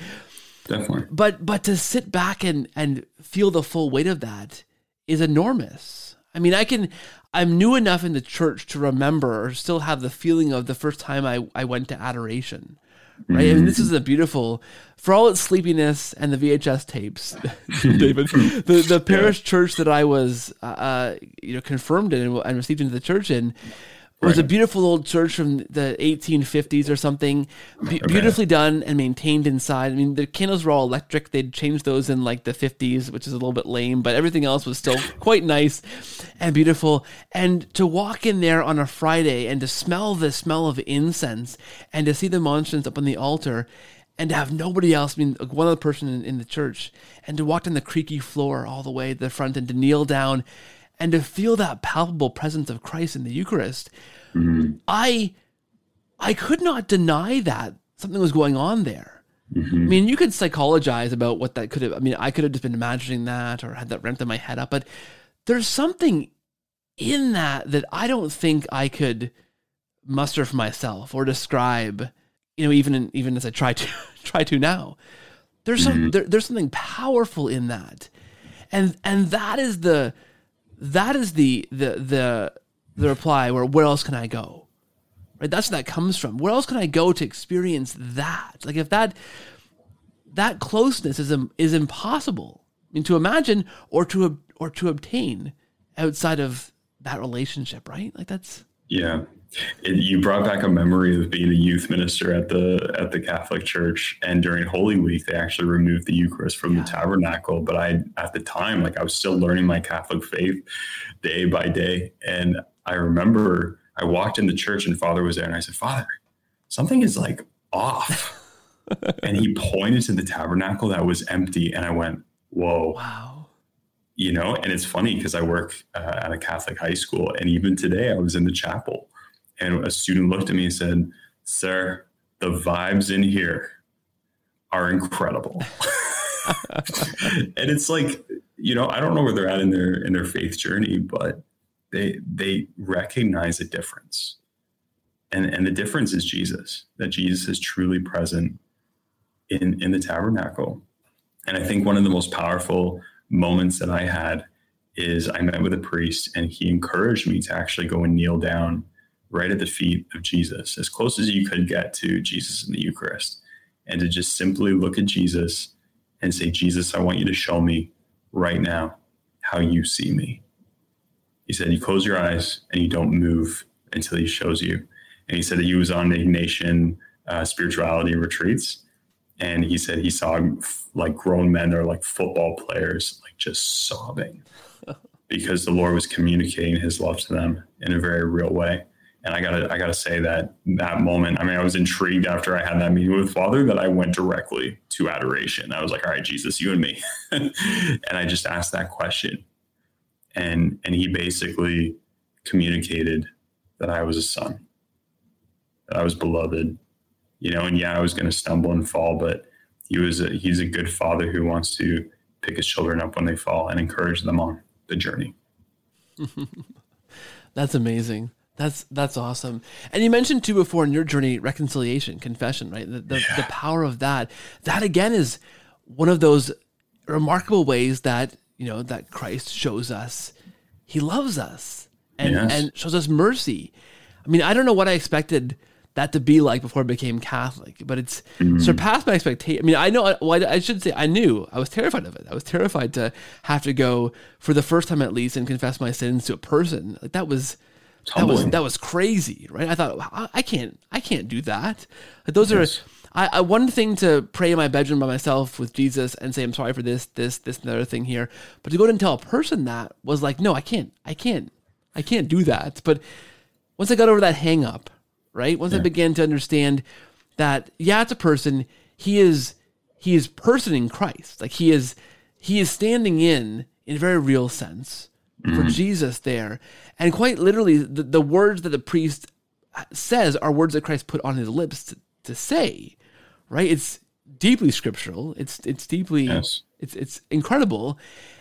Definitely. But but to sit back and and feel the full weight of that is enormous. I mean, I can. I'm new enough in the church to remember or still have the feeling of the first time I, I went to adoration right? Mm-hmm. I mean, this is a beautiful, for all its sleepiness and the VHS tapes, David, the, the parish yeah. church that I was, uh, uh, you know, confirmed in and received into the church in it was a beautiful old church from the 1850s or something, Be- beautifully done and maintained inside. I mean, the candles were all electric. They'd changed those in like the 50s, which is a little bit lame, but everything else was still quite nice and beautiful. And to walk in there on a Friday and to smell the smell of incense and to see the monstrance up on the altar and to have nobody else, I mean, one other person in, in the church, and to walk down the creaky floor all the way to the front and to kneel down and to feel that palpable presence of Christ in the Eucharist, mm-hmm. I I could not deny that something was going on there. Mm-hmm. I mean, you could psychologize about what that could have. I mean, I could have just been imagining that or had that rent in my head up, but there's something in that that I don't think I could muster for myself or describe. You know, even in, even as I try to try to now, there's some mm-hmm. there, there's something powerful in that, and and that is the that is the the the the reply where where else can I go? Right? That's where that comes from. Where else can I go to experience that? Like if that that closeness is is impossible I mean, to imagine or to or to obtain outside of that relationship, right? Like that's yeah. It, you brought back a memory of being a youth minister at the at the Catholic Church, and during Holy Week, they actually removed the Eucharist from yeah. the tabernacle. But I, at the time, like I was still learning my Catholic faith day by day, and I remember I walked in the church, and Father was there, and I said, "Father, something is like off," and he pointed to the tabernacle that was empty, and I went, "Whoa!" Wow you know and it's funny because i work uh, at a catholic high school and even today i was in the chapel and a student looked at me and said, Sir, the vibes in here are incredible. and it's like, you know, I don't know where they're at in their in their faith journey, but they they recognize a difference. And and the difference is Jesus, that Jesus is truly present in in the tabernacle. And I think one of the most powerful moments that I had is I met with a priest and he encouraged me to actually go and kneel down right at the feet of Jesus, as close as you could get to Jesus in the Eucharist, and to just simply look at Jesus and say, Jesus, I want you to show me right now how you see me. He said, You close your eyes and you don't move until he shows you. And he said that he was on Ignatian uh, spirituality retreats. And he said he saw like grown men or like football players, like just sobbing because the Lord was communicating his love to them in a very real way. And I gotta, I gotta say that that moment. I mean, I was intrigued after I had that meeting with Father that I went directly to adoration. I was like, "All right, Jesus, you and me," and I just asked that question, and and he basically communicated that I was a son, that I was beloved, you know. And yeah, I was to stumble and fall, but he was a, he's a good father who wants to pick his children up when they fall and encourage them on the journey. That's amazing. That's that's awesome. And you mentioned too before in your journey reconciliation, confession, right? The the, yeah. the power of that. That again is one of those remarkable ways that you know that Christ shows us He loves us and yes. and shows us mercy. I mean, I don't know what I expected that to be like before I became Catholic, but it's Mm-hmm. surpassed my expectation. I mean, I know, well, I, I should say, I knew I was terrified of it. I was terrified to have to go for the first time at least and confess my sins to a person. Like that was, that was that was crazy, right? I thought I, I can't, I can't do that. Like those Yes. are. I, I one thing to pray in my bedroom by myself with Jesus and say I'm sorry for this, this, this, and the other thing here, but to go and tell a person that was like, no, I can't, I can't, I can't do that. But once I got over that hang up, right? Once I began to understand that, yeah, it's a person, he is he is person in Christ. Like he is he is standing in in a very real sense for mm-hmm. Jesus there. And quite literally, the, the words that the priest says are words that Christ put on his lips to, to say, right? It's deeply scriptural. It's it's deeply Yes. it's it's incredible.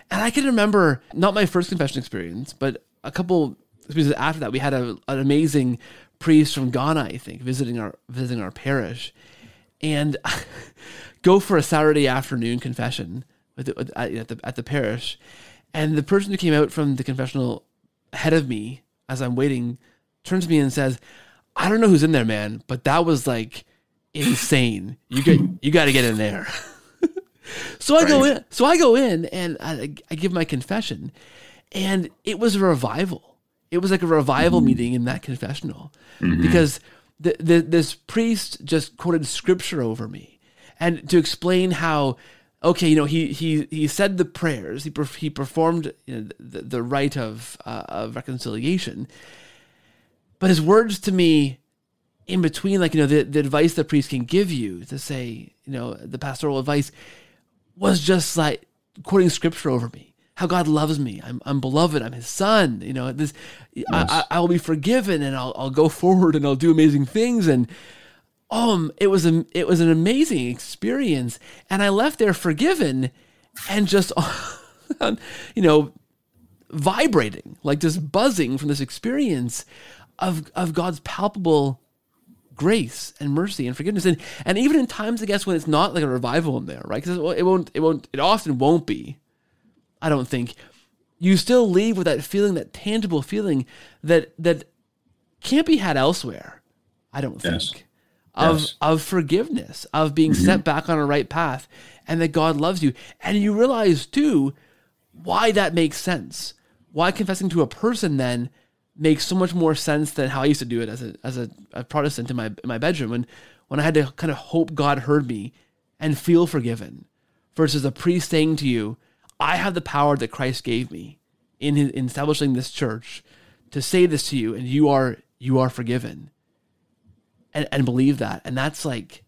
And I can remember not my first confession experience, but a couple experiences after that. We had a, an amazing priest from Ghana, I think, visiting our visiting our parish, and go for a Saturday afternoon confession the, with, at, the, at the parish. And the person who came out from the confessional ahead of me, as I'm waiting, turns to me and says, "I don't know who's in there, man, but that was like insane. You get you got to get in there." so I go in. So I go in and I, I give my confession, and it was a revival. It was like a revival mm-hmm. meeting in that confessional mm-hmm. because the, the, this priest just quoted scripture over me and to explain how okay you know he he he said the prayers. He he performed you know, the, the rite of uh, of reconciliation. But his words to me in between like you know the, the advice the priest can give you to say you know the pastoral advice was just like quoting scripture over me. How god loves me. I'm, I'm beloved. I'm his son. You know this I, I, I will be forgiven and I'll, I'll go forward and i'll do amazing things. And um it was a it was an amazing experience. And i left there forgiven and just you know vibrating like just buzzing from this experience of of god's palpable grace and mercy and forgiveness. And and even in times i guess when it's not like a revival in there right? Because it won't it won't it often won't be i don't think. You still leave with that feeling that tangible feeling that that can't be had elsewhere i don't think. Yes. Of Yes. of forgiveness of being mm-hmm. set back on a right path and that god loves you and you realize too why that makes sense why confessing to a person then makes so much more sense than how I used to do it as a as a, a Protestant in my in my bedroom when when I had to kind of hope God heard me and feel forgiven versus a priest saying to you, I have the power that Christ gave me in, his, in establishing this church to say this to you and you are you are forgiven. And and believe that. And that's like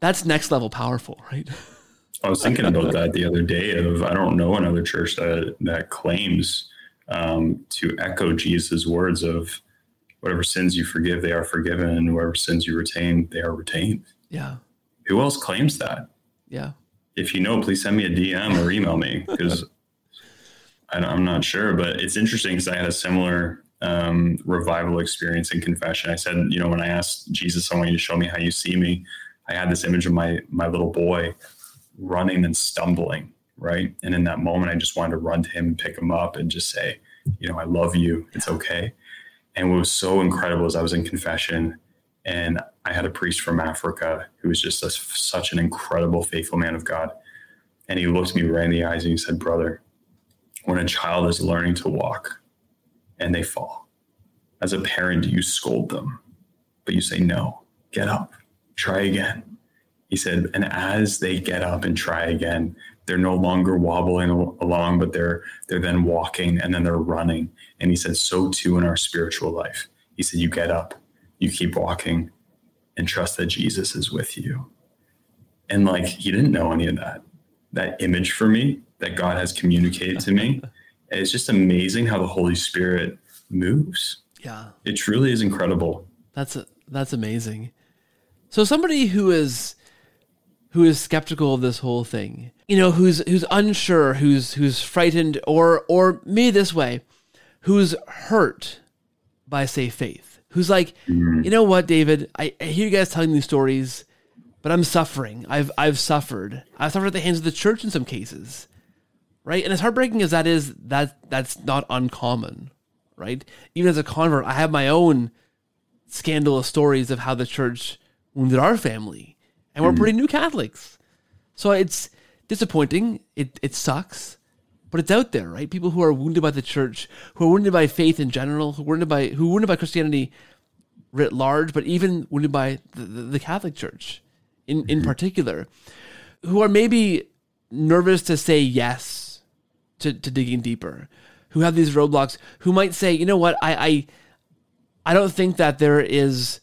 that's next level powerful, right? I was thinking about that the other day. Of I don't know another church that that claims um, to echo Jesus' words of whatever sins you forgive, they are forgiven, and whatever sins you retain, they are retained. Yeah. Who else claims that? Yeah. If you know, please send me a DM or email me because I'm not sure. But it's interesting because I had a similar um, revival experience in confession. I said, you know, when I asked Jesus, I want you to show me how you see me. I had this image of my my little boy running and stumbling, right? And in that moment, I just wanted to run to him and pick him up and just say, you know, I love you. It's okay. And what was so incredible is I was in confession and I had a priest from Africa who was just a, such an incredible, faithful man of God. And he looked me right in the eyes and he said, Brother, when a child is learning to walk and they fall, as a parent, you scold them, but you say, No, get up, try again. He said, and as they get up and try again, they're no longer wobbling along, but they're they're then walking and then they're running. And he said, so too in our spiritual life. He said, you get up, you keep walking, and trust that Jesus is with you. And like he didn't know any of that. That image for me that God has communicated to me. It's just amazing how the Holy Spirit moves. Yeah. It truly is incredible. That's that's amazing. So somebody who is who is skeptical of this whole thing, you know, who's who's unsure, who's who's frightened, or or me this way, who's hurt by say faith, who's like, mm-hmm. you know what, David, I, I hear you guys telling these stories, but I'm suffering. I've I've suffered. I've suffered at the hands of the church in some cases, right? And as heartbreaking as that is, that that's not uncommon, right? Even as a convert, I have my own scandalous stories of how the church wounded our family, and we're mm. pretty new Catholics. So it's disappointing. It it sucks, but it's out there, right? People who are wounded by the church, who are wounded by faith in general, who are wounded by who are wounded by Christianity writ large, but even wounded by the, the, the Catholic Church in in mm-hmm. particular, who are maybe nervous to say yes to, to digging deeper, who have these roadblocks, who might say, you know what, I, I I don't think that there is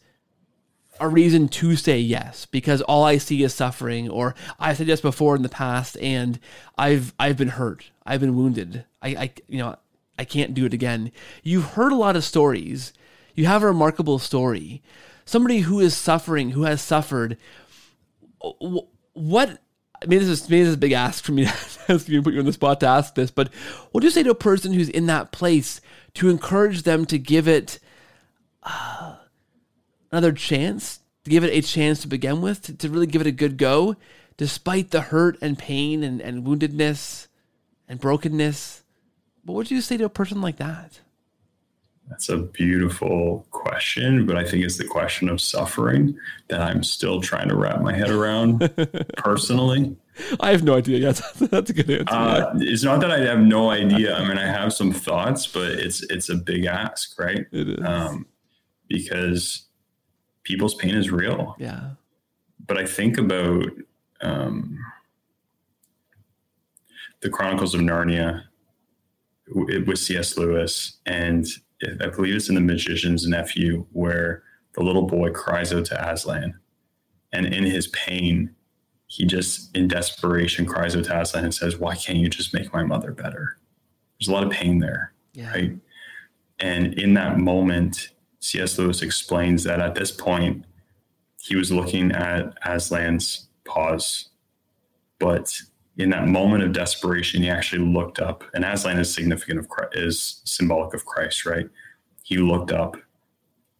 a reason to say yes because all I see is suffering, or I said yes before in the past and I've I've been hurt, I've been wounded. I, I you know I can't do it again. You've heard a lot of stories. You have a remarkable story. Somebody who is suffering, who has suffered. What I mean, this is this is a big ask for me to ask you, put you on the spot to ask this, but what do you say to a person who's in that place to encourage them to give it uh, another chance, to give it a chance to begin with, to, to really give it a good go, despite the hurt and pain and, and woundedness and brokenness? What would you say to a person like that? That's a beautiful question, but I think it's the question of suffering that I'm still trying to wrap my head around personally. I have no idea. Yes, that's a good answer. Uh, it's not that I have no idea. I mean, I have some thoughts, but it's it's a big ask, right? It is. Um, because people's pain is real. Yeah. But I think about um, the Chronicles of Narnia with C.S. Lewis, and I believe it's in The Magician's Nephew, where the little boy cries out to Aslan, and in his pain, he just in desperation cries out to Aslan and says, "Why can't you just make my mother better?" There's a lot of pain there, Yeah. right? And in that moment, C.S. Lewis explains that at this point, he was looking at Aslan's paws, but in that moment of desperation, he actually looked up, and Aslan is significant of Christ, is symbolic of Christ, right? He looked up,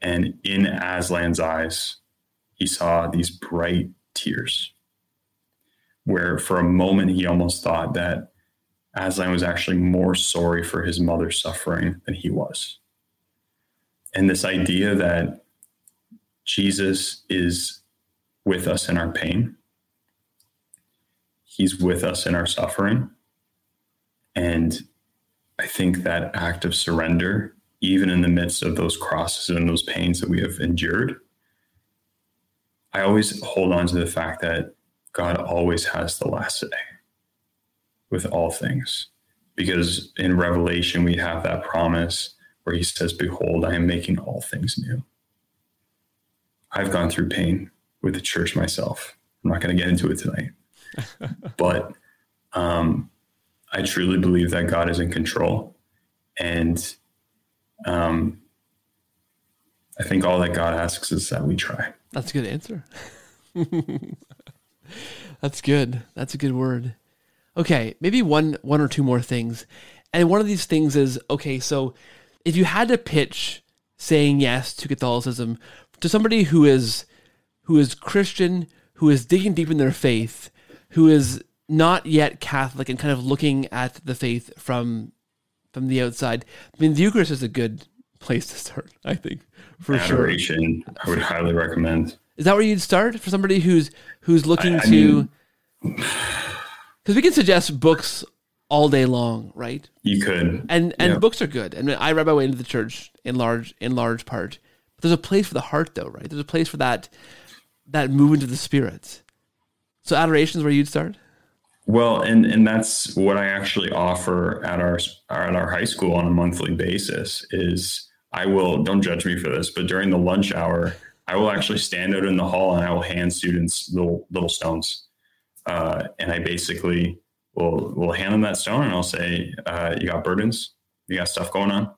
and in Aslan's eyes, he saw these bright tears, where for a moment he almost thought that Aslan was actually more sorry for his mother's suffering than he was. And this idea that Jesus is with us in our pain, he's with us in our suffering. And I think that act of surrender, even in the midst of those crosses and those pains that we have endured, I always hold on to the fact that God always has the last say with all things. Because in Revelation, we have that promise where he says, Behold, I am making all things new. I've gone through pain with the church myself. I'm not going to get into it tonight. but um, I truly believe that God is in control. And um, I think all that God asks is that we try. That's a good answer. That's good. That's a good word. Okay, maybe one one or two more things. And one of these things is okay, so if you had to pitch saying yes to Catholicism to somebody who is who is Christian, who is digging deep in their faith, who is not yet Catholic and kind of looking at the faith from from the outside. I mean, the Eucharist is a good place to start, I think, for Adoration, sure. I would highly recommend. Is that where you'd start for somebody who's who's looking I- I to? Because we can suggest books all day long, right? You could. And and Yeah. books are good. And I read my way into the church in large in large part. But there's a place for the heart, though, right? There's a place for that that movement of the spirit. So adoration is where you'd start. Well, and and that's what I actually offer at our at our high school on a monthly basis. Is I will don't judge me for this, but during the lunch hour, I will actually stand out in the hall and I will hand students little little stones, uh, and I basically will will hand them that stone and I'll say, uh, "You got burdens, you got stuff going on,"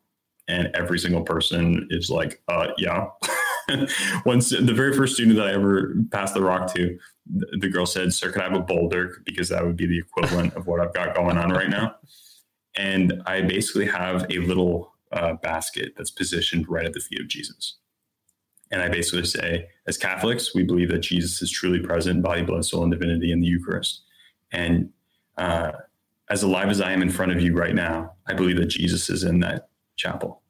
and every single person is like, uh, "Yeah." Once the very first student that I ever passed the rock to, the girl said, Sir, could I have a boulder? Because that would be the equivalent of what I've got going on right now. And I basically have a little uh, basket that's positioned right at the feet of Jesus. And I basically say, as Catholics, we believe that Jesus is truly present, body, blood, soul, and divinity in the Eucharist. And uh, as alive as I am in front of you right now, I believe that Jesus is in that chapel.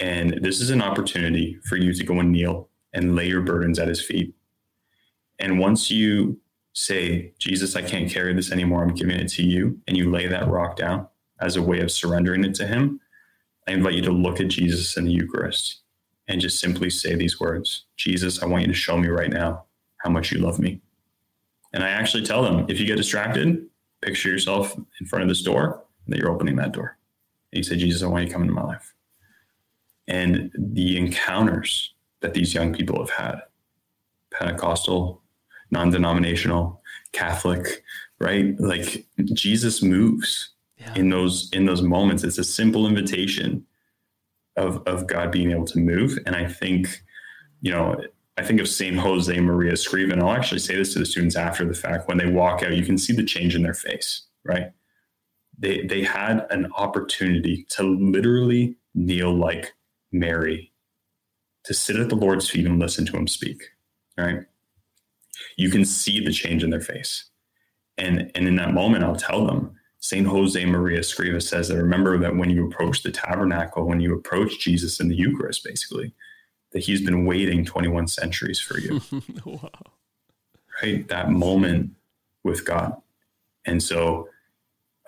And this is an opportunity for you to go and kneel and lay your burdens at his feet. And once you say, Jesus, I can't carry this anymore, I'm giving it to you, and you lay that rock down as a way of surrendering it to him, I invite you to look at Jesus in the Eucharist and just simply say these words Jesus, I want you to show me right now how much you love me. And I actually tell them if you get distracted, picture yourself in front of this door that you're opening that door. And you say, Jesus, I want you to come into my life. And the encounters that these young people have had Pentecostal, non denominational, Catholic, right? Like Jesus moves yeah. in those in those moments. It's a simple invitation of of God being able to move. And I think, you know, I think of Saint Jose Maria Escriva, and I'll actually say this to the students after the fact. When they walk out, you can see the change in their face, right? They they had an opportunity to literally kneel like Mary, to sit at the Lord's feet and listen to him speak, right? You can see the change in their face. And, and in that moment, I'll tell them, St. Jose Maria Escriva says that remember that when you approach the tabernacle, when you approach Jesus in the Eucharist, basically, that he's been waiting 21 centuries for you. wow. Right? That moment with God. And so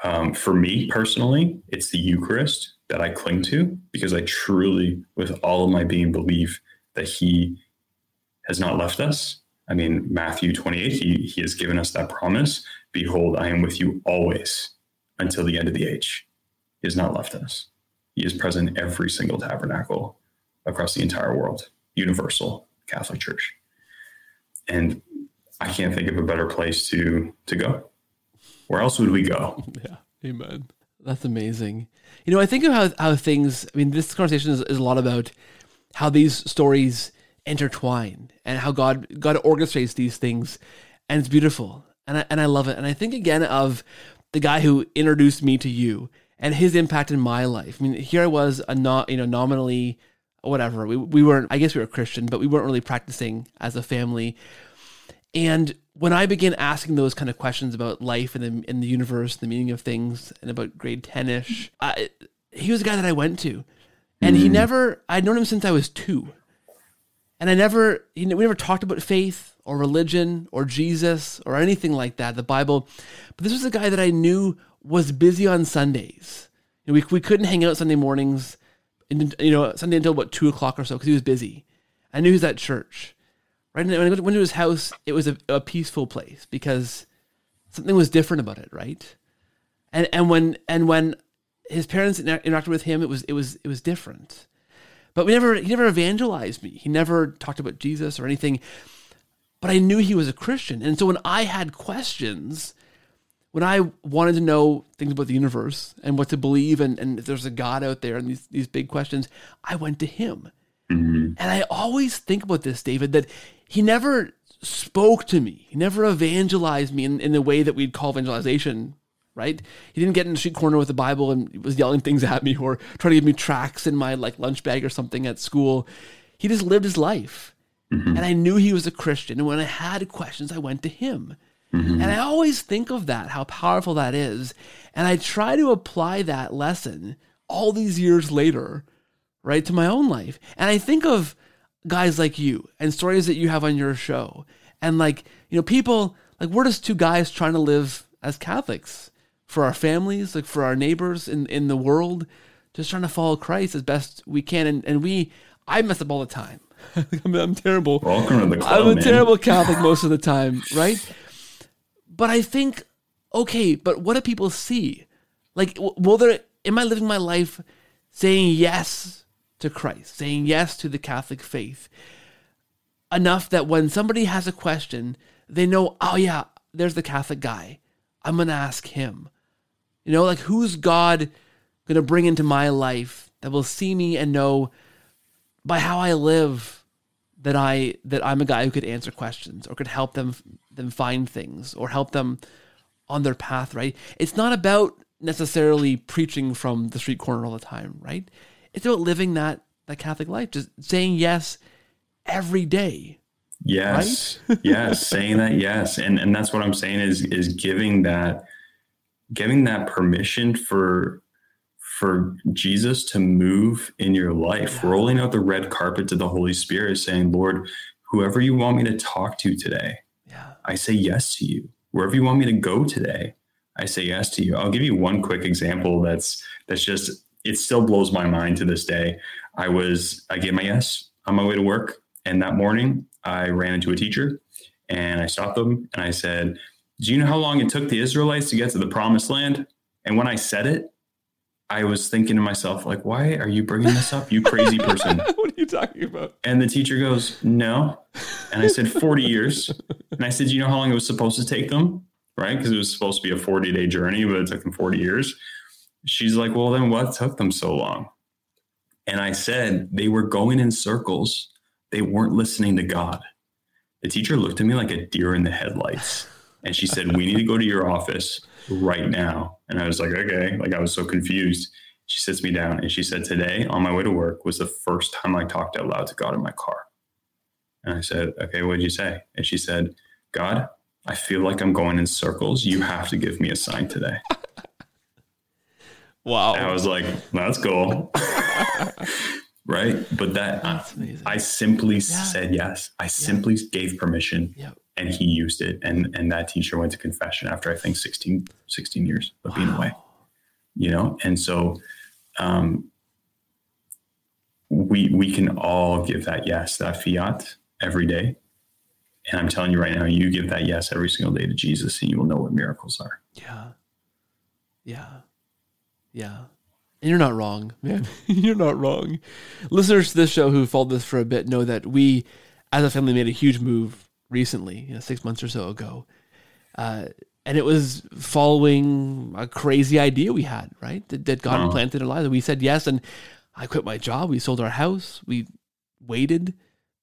um, for me personally, it's the Eucharist that I cling to because I truly, with all of my being, believe that he has not left us. I mean, Matthew 28, he, he has given us that promise Behold, I am with you always until the end of the age. He has not left us. He is present in every single tabernacle across the entire world, universal Catholic Church. And I can't think of a better place to to go. Where else would we go? Yeah. Amen. That's amazing. You know, I think of how, how things, I mean, this conversation is, is a lot about how these stories intertwine and how God God orchestrates these things and it's beautiful and I, and I love it and I think again of the guy who introduced me to you and his impact in my life. I mean, here I was a not, you know, nominally whatever. We we weren't I guess we were Christian, but we weren't really practicing as a family. And when I began asking those kind of questions about life and the, in the universe, the meaning of things, and about grade 10 ish, he was a guy that I went to. And he mm. never, I'd known him since I was two. And I never, he, we never talked about faith or religion or Jesus or anything like that, the Bible. But this was a guy that I knew was busy on Sundays. You know, we, we couldn't hang out Sunday mornings, you know, Sunday until about two o'clock or so because he was busy. I knew he was at church. Right. And when I went to his house, it was a, a peaceful place because something was different about it. Right. And, and when, and when his parents interacted with him, it was, it was, it was different. But we never, he never evangelized me. He never talked about Jesus or anything. But I knew he was a Christian. And so when I had questions, when I wanted to know things about the universe and what to believe and, and if there's a God out there and these, these big questions, I went to him. Mm-hmm. And I always think about this, David, that he never spoke to me. He never evangelized me in, in the way that we'd call evangelization, right? He didn't get in the street corner with the Bible and was yelling things at me or trying to give me tracts in my like lunch bag or something at school. He just lived his life. Mm-hmm. And I knew he was a Christian. And when I had questions, I went to him. Mm-hmm. And I always think of that, how powerful that is. And I try to apply that lesson all these years later, right, to my own life. And I think of guys like you and stories that you have on your show. And like, you know, people like we're just two guys trying to live as Catholics for our families, like for our neighbors in, in the world, just trying to follow Christ as best we can. And, and we, I mess up all the time. I'm, I'm, terrible. Welcome to the club. I'm a man. terrible Catholic most of the time, right? But I think, okay, but what do people see? Like, will there, am I living my life saying yes to Christ, saying yes to the Catholic faith enough that when somebody has a question, they know, oh, yeah, there's the Catholic guy. I'm going to ask him. You know, like who's God going to bring into my life that will see me and know by how I live that I that I'm a guy who could answer questions or could help them them find things or help them on their path, right? It's not about necessarily preaching from the street corner all the time, right? It's about living that that Catholic life, just saying yes every day. Yes. Right? yes. Saying that yes. And and that's what I'm saying is is giving that giving that permission for for Jesus to move in your life, rolling out the red carpet to the Holy Spirit, saying, Lord, whoever you want me to talk to today, yeah. I say yes to you. Wherever you want me to go today, I say yes to you. I'll give you one quick example that's that's just it still blows my mind to this day. I was I gave my yes on my way to work, and that morning I ran into a teacher and I stopped them and I said, Do you know how long it took the Israelites to get to the promised land? And when I said it, I was thinking to myself, like, why are you bringing this up, you crazy person? what are you talking about? And the teacher goes, no. And I said, 40 years. And I said, you know how long it was supposed to take them? Right? Because it was supposed to be a 40 day journey, but it took them 40 years. She's like, well, then what took them so long? And I said, they were going in circles. They weren't listening to God. The teacher looked at me like a deer in the headlights. And she said, we need to go to your office right now. And I was like, okay. Like I was so confused. She sits me down and she said, today on my way to work was the first time I talked out loud to God in my car. And I said, okay, what did you say? And she said, God, I feel like I'm going in circles. You have to give me a sign today. wow. And I was like, that's cool. right. But that I simply yeah. said yes. I yeah. simply gave permission. Yep and he used it and and that teacher went to confession after i think 16 16 years of wow. being away you know and so um we we can all give that yes that fiat every day and i'm telling you right now you give that yes every single day to jesus and you will know what miracles are yeah yeah yeah and you're not wrong man you're not wrong listeners to this show who followed this for a bit know that we as a family made a huge move recently, you know, six months or so ago. Uh, and it was following a crazy idea we had, right? That, that God planted in our lives. We said yes, and I quit my job. We sold our house. We waited.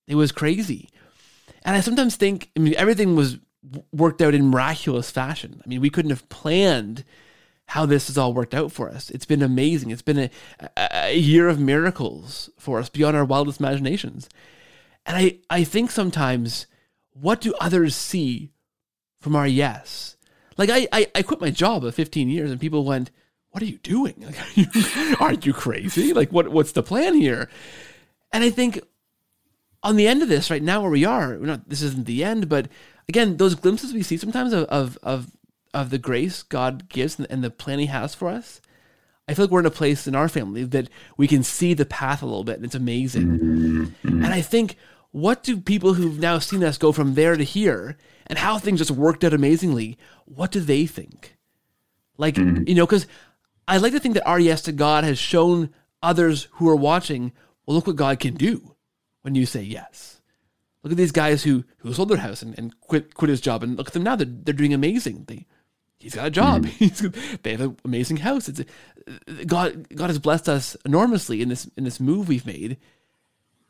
It was crazy. And I sometimes think, I mean, everything was worked out in miraculous fashion. I mean, we couldn't have planned how this has all worked out for us. It's been amazing. It's been a, a year of miracles for us beyond our wildest imaginations. And I, I think sometimes what do others see from our yes? Like I, I, I quit my job at 15 years and people went, what are you doing? Like, are you, aren't you crazy? Like what, what's the plan here? And I think on the end of this right now where we are, not, this isn't the end, but again, those glimpses we see sometimes of, of, of, of the grace God gives and, and the plan he has for us. I feel like we're in a place in our family that we can see the path a little bit and it's amazing. Mm-hmm. And I think what do people who've now seen us go from there to here and how things just worked out amazingly, what do they think? Like, mm-hmm. you know, because I like to think that our yes to God has shown others who are watching, well, look what God can do when you say yes. Look at these guys who who sold their house and, and quit quit his job, and look at them now; they're they're doing amazing. They he's got a job. Mm-hmm. they have an amazing house. It's God. God has blessed us enormously in this in this move we've made,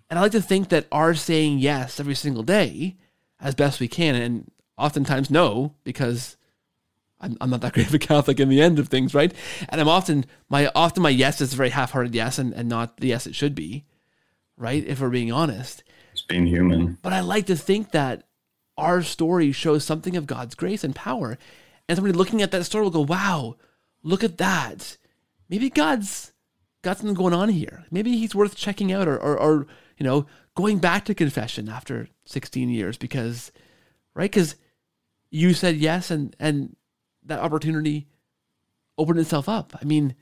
and I like to think that our saying yes every single day as best we can, and oftentimes no, because I'm, I'm not that great of a Catholic in the end of things, right? And I'm often my often my yes is a very half-hearted yes and, and not the yes it should be, right? If we're being honest. It's being human. But I like to think that our story shows something of God's grace and power. And somebody looking at that story will go, wow, look at that. Maybe God's got something going on here. Maybe he's worth checking out or, or, or you know, going back to confession after 16 years because, right? Because you said yes and, and that opportunity opened itself up. I mean,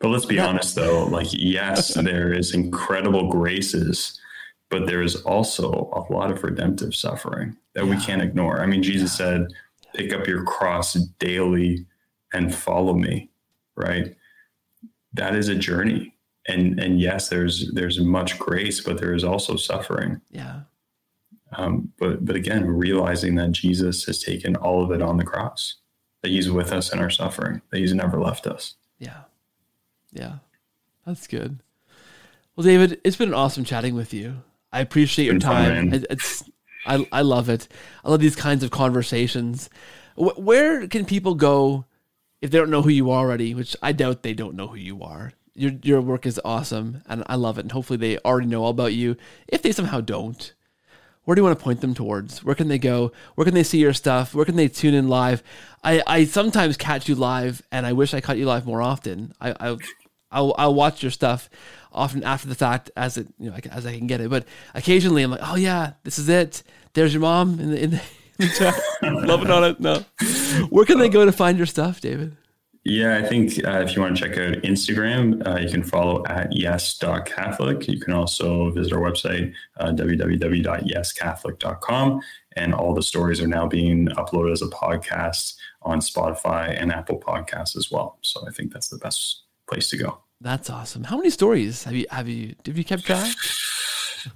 but let's be honest though, like, yes, there is incredible graces, but there is also a lot of redemptive suffering that yeah. we can't ignore. I mean, Jesus yeah. said, pick up your cross daily and follow me, right? That is a journey and and yes, there's there's much grace, but there is also suffering. Yeah. Um, but but again, realizing that Jesus has taken all of it on the cross, that He's with us in our suffering, that He's never left us. Yeah, yeah, that's good. Well, David, it's been an awesome chatting with you. I appreciate your time. Fun, it's I I love it. I love these kinds of conversations. Where can people go if they don't know who you are already? Which I doubt they don't know who you are your your work is awesome and I love it. And hopefully they already know all about you. If they somehow don't, where do you want to point them towards? Where can they go? Where can they see your stuff? Where can they tune in live? I, I sometimes catch you live, and I wish I caught you live more often. I, I I'll, I'll watch your stuff often after the fact as it you know as I can get it. But occasionally I'm like, oh yeah, this is it. There's your mom in the in the, in the chat, loving on it. No, where can they go to find your stuff, David? Yeah, I think uh, if you want to check out Instagram, uh, you can follow at yes.catholic. You can also visit our website, uh, www.yescatholic.com. And all the stories are now being uploaded as a podcast on Spotify and Apple Podcasts as well. So I think that's the best place to go. That's awesome. How many stories have you have you have you kept track?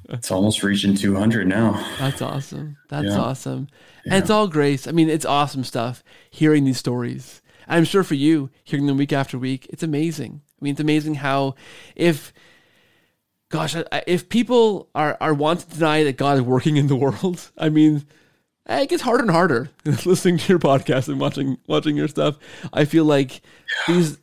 it's almost reaching 200 now. That's awesome. That's yeah. awesome. Yeah. And it's all grace. I mean, it's awesome stuff hearing these stories I'm sure for you, hearing them week after week, it's amazing. I mean, it's amazing how if gosh, if people are are want to deny that God is working in the world, I mean, eh, it gets harder and harder listening to your podcast and watching watching your stuff. I feel like these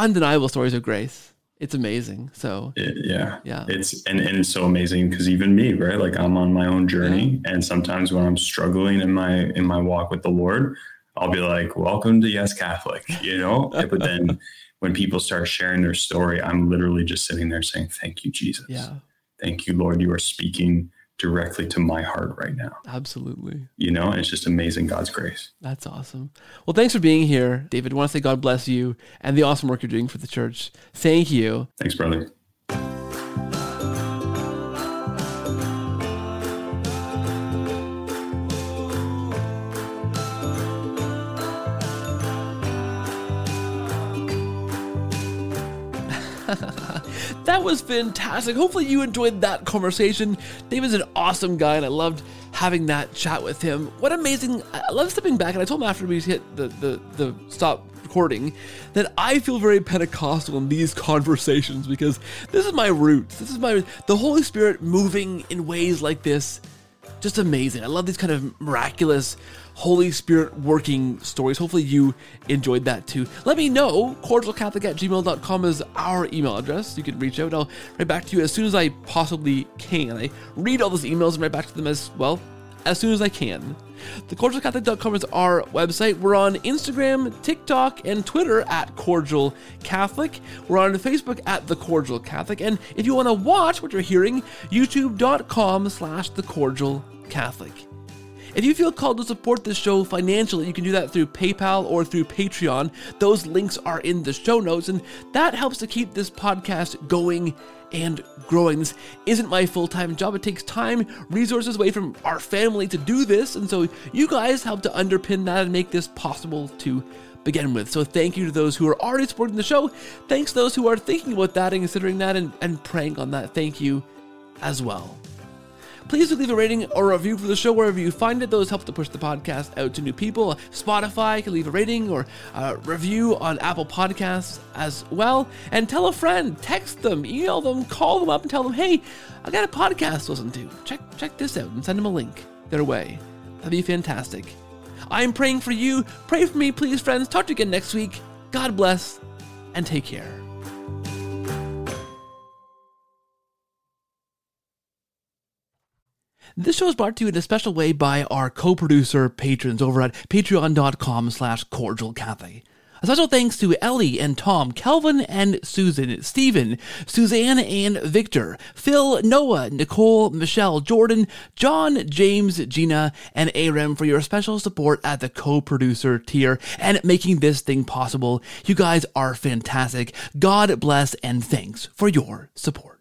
undeniable stories of grace. It's amazing. So it, yeah, yeah, it's and, and it's so amazing because even me, right? Like I'm on my own journey, yeah. and sometimes when I'm struggling in my in my walk with the Lord, I'll be like, welcome to Yes Catholic, you know? but then when people start sharing their story, I'm literally just sitting there saying, thank you, Jesus. Yeah. Thank you, Lord. You are speaking directly to my heart right now. Absolutely. You know, and it's just amazing God's grace. That's awesome. Well, thanks for being here, David. I want to say God bless you and the awesome work you're doing for the church. Thank you. Thanks, brother. That was fantastic. Hopefully, you enjoyed that conversation. David's an awesome guy, and I loved having that chat with him. What amazing! I love stepping back, and I told him after we hit the the, the stop recording that I feel very Pentecostal in these conversations because this is my roots. This is my the Holy Spirit moving in ways like this. Just amazing. I love these kind of miraculous Holy Spirit working stories. Hopefully, you enjoyed that too. Let me know. Cordialcatholic at gmail.com is our email address. You can reach out. I'll write back to you as soon as I possibly can. I read all those emails and write back to them as well as soon as I can. TheCordialCatholic.com is our website. We're on Instagram, TikTok, and Twitter at Cordial Catholic. We're on Facebook at The Cordial Catholic. And if you want to watch what you're hearing, youtube.com slash The Cordial Catholic. If you feel called to support this show financially, you can do that through PayPal or through Patreon. Those links are in the show notes, and that helps to keep this podcast going and growing. This isn't my full time job. It takes time, resources away from our family to do this, and so you guys help to underpin that and make this possible to begin with. So thank you to those who are already supporting the show. Thanks those who are thinking about that and considering that and, and praying on that. Thank you as well please do leave a rating or review for the show wherever you find it. Those help to push the podcast out to new people. Spotify can leave a rating or a review on Apple Podcasts as well. And tell a friend, text them, email them, call them up, and tell them, hey, I got a podcast to listen to. Check check this out and send them a link their way. That'd be fantastic. I'm praying for you. Pray for me, please, friends. Talk to you again next week. God bless and take care. This show is brought to you in a special way by our co-producer patrons over at patreon.com slash cordialcatholic. A special thanks to Eli and Tom, Kelvin and Susan, Stephen, Susanne and Victor, Phil, Noah, Nicole, Michelle, Jordan, Jon, James, Gina, and Eyram for your special support at the co-producer tier and making this thing possible. You guys are fantastic. God bless and thanks for your support.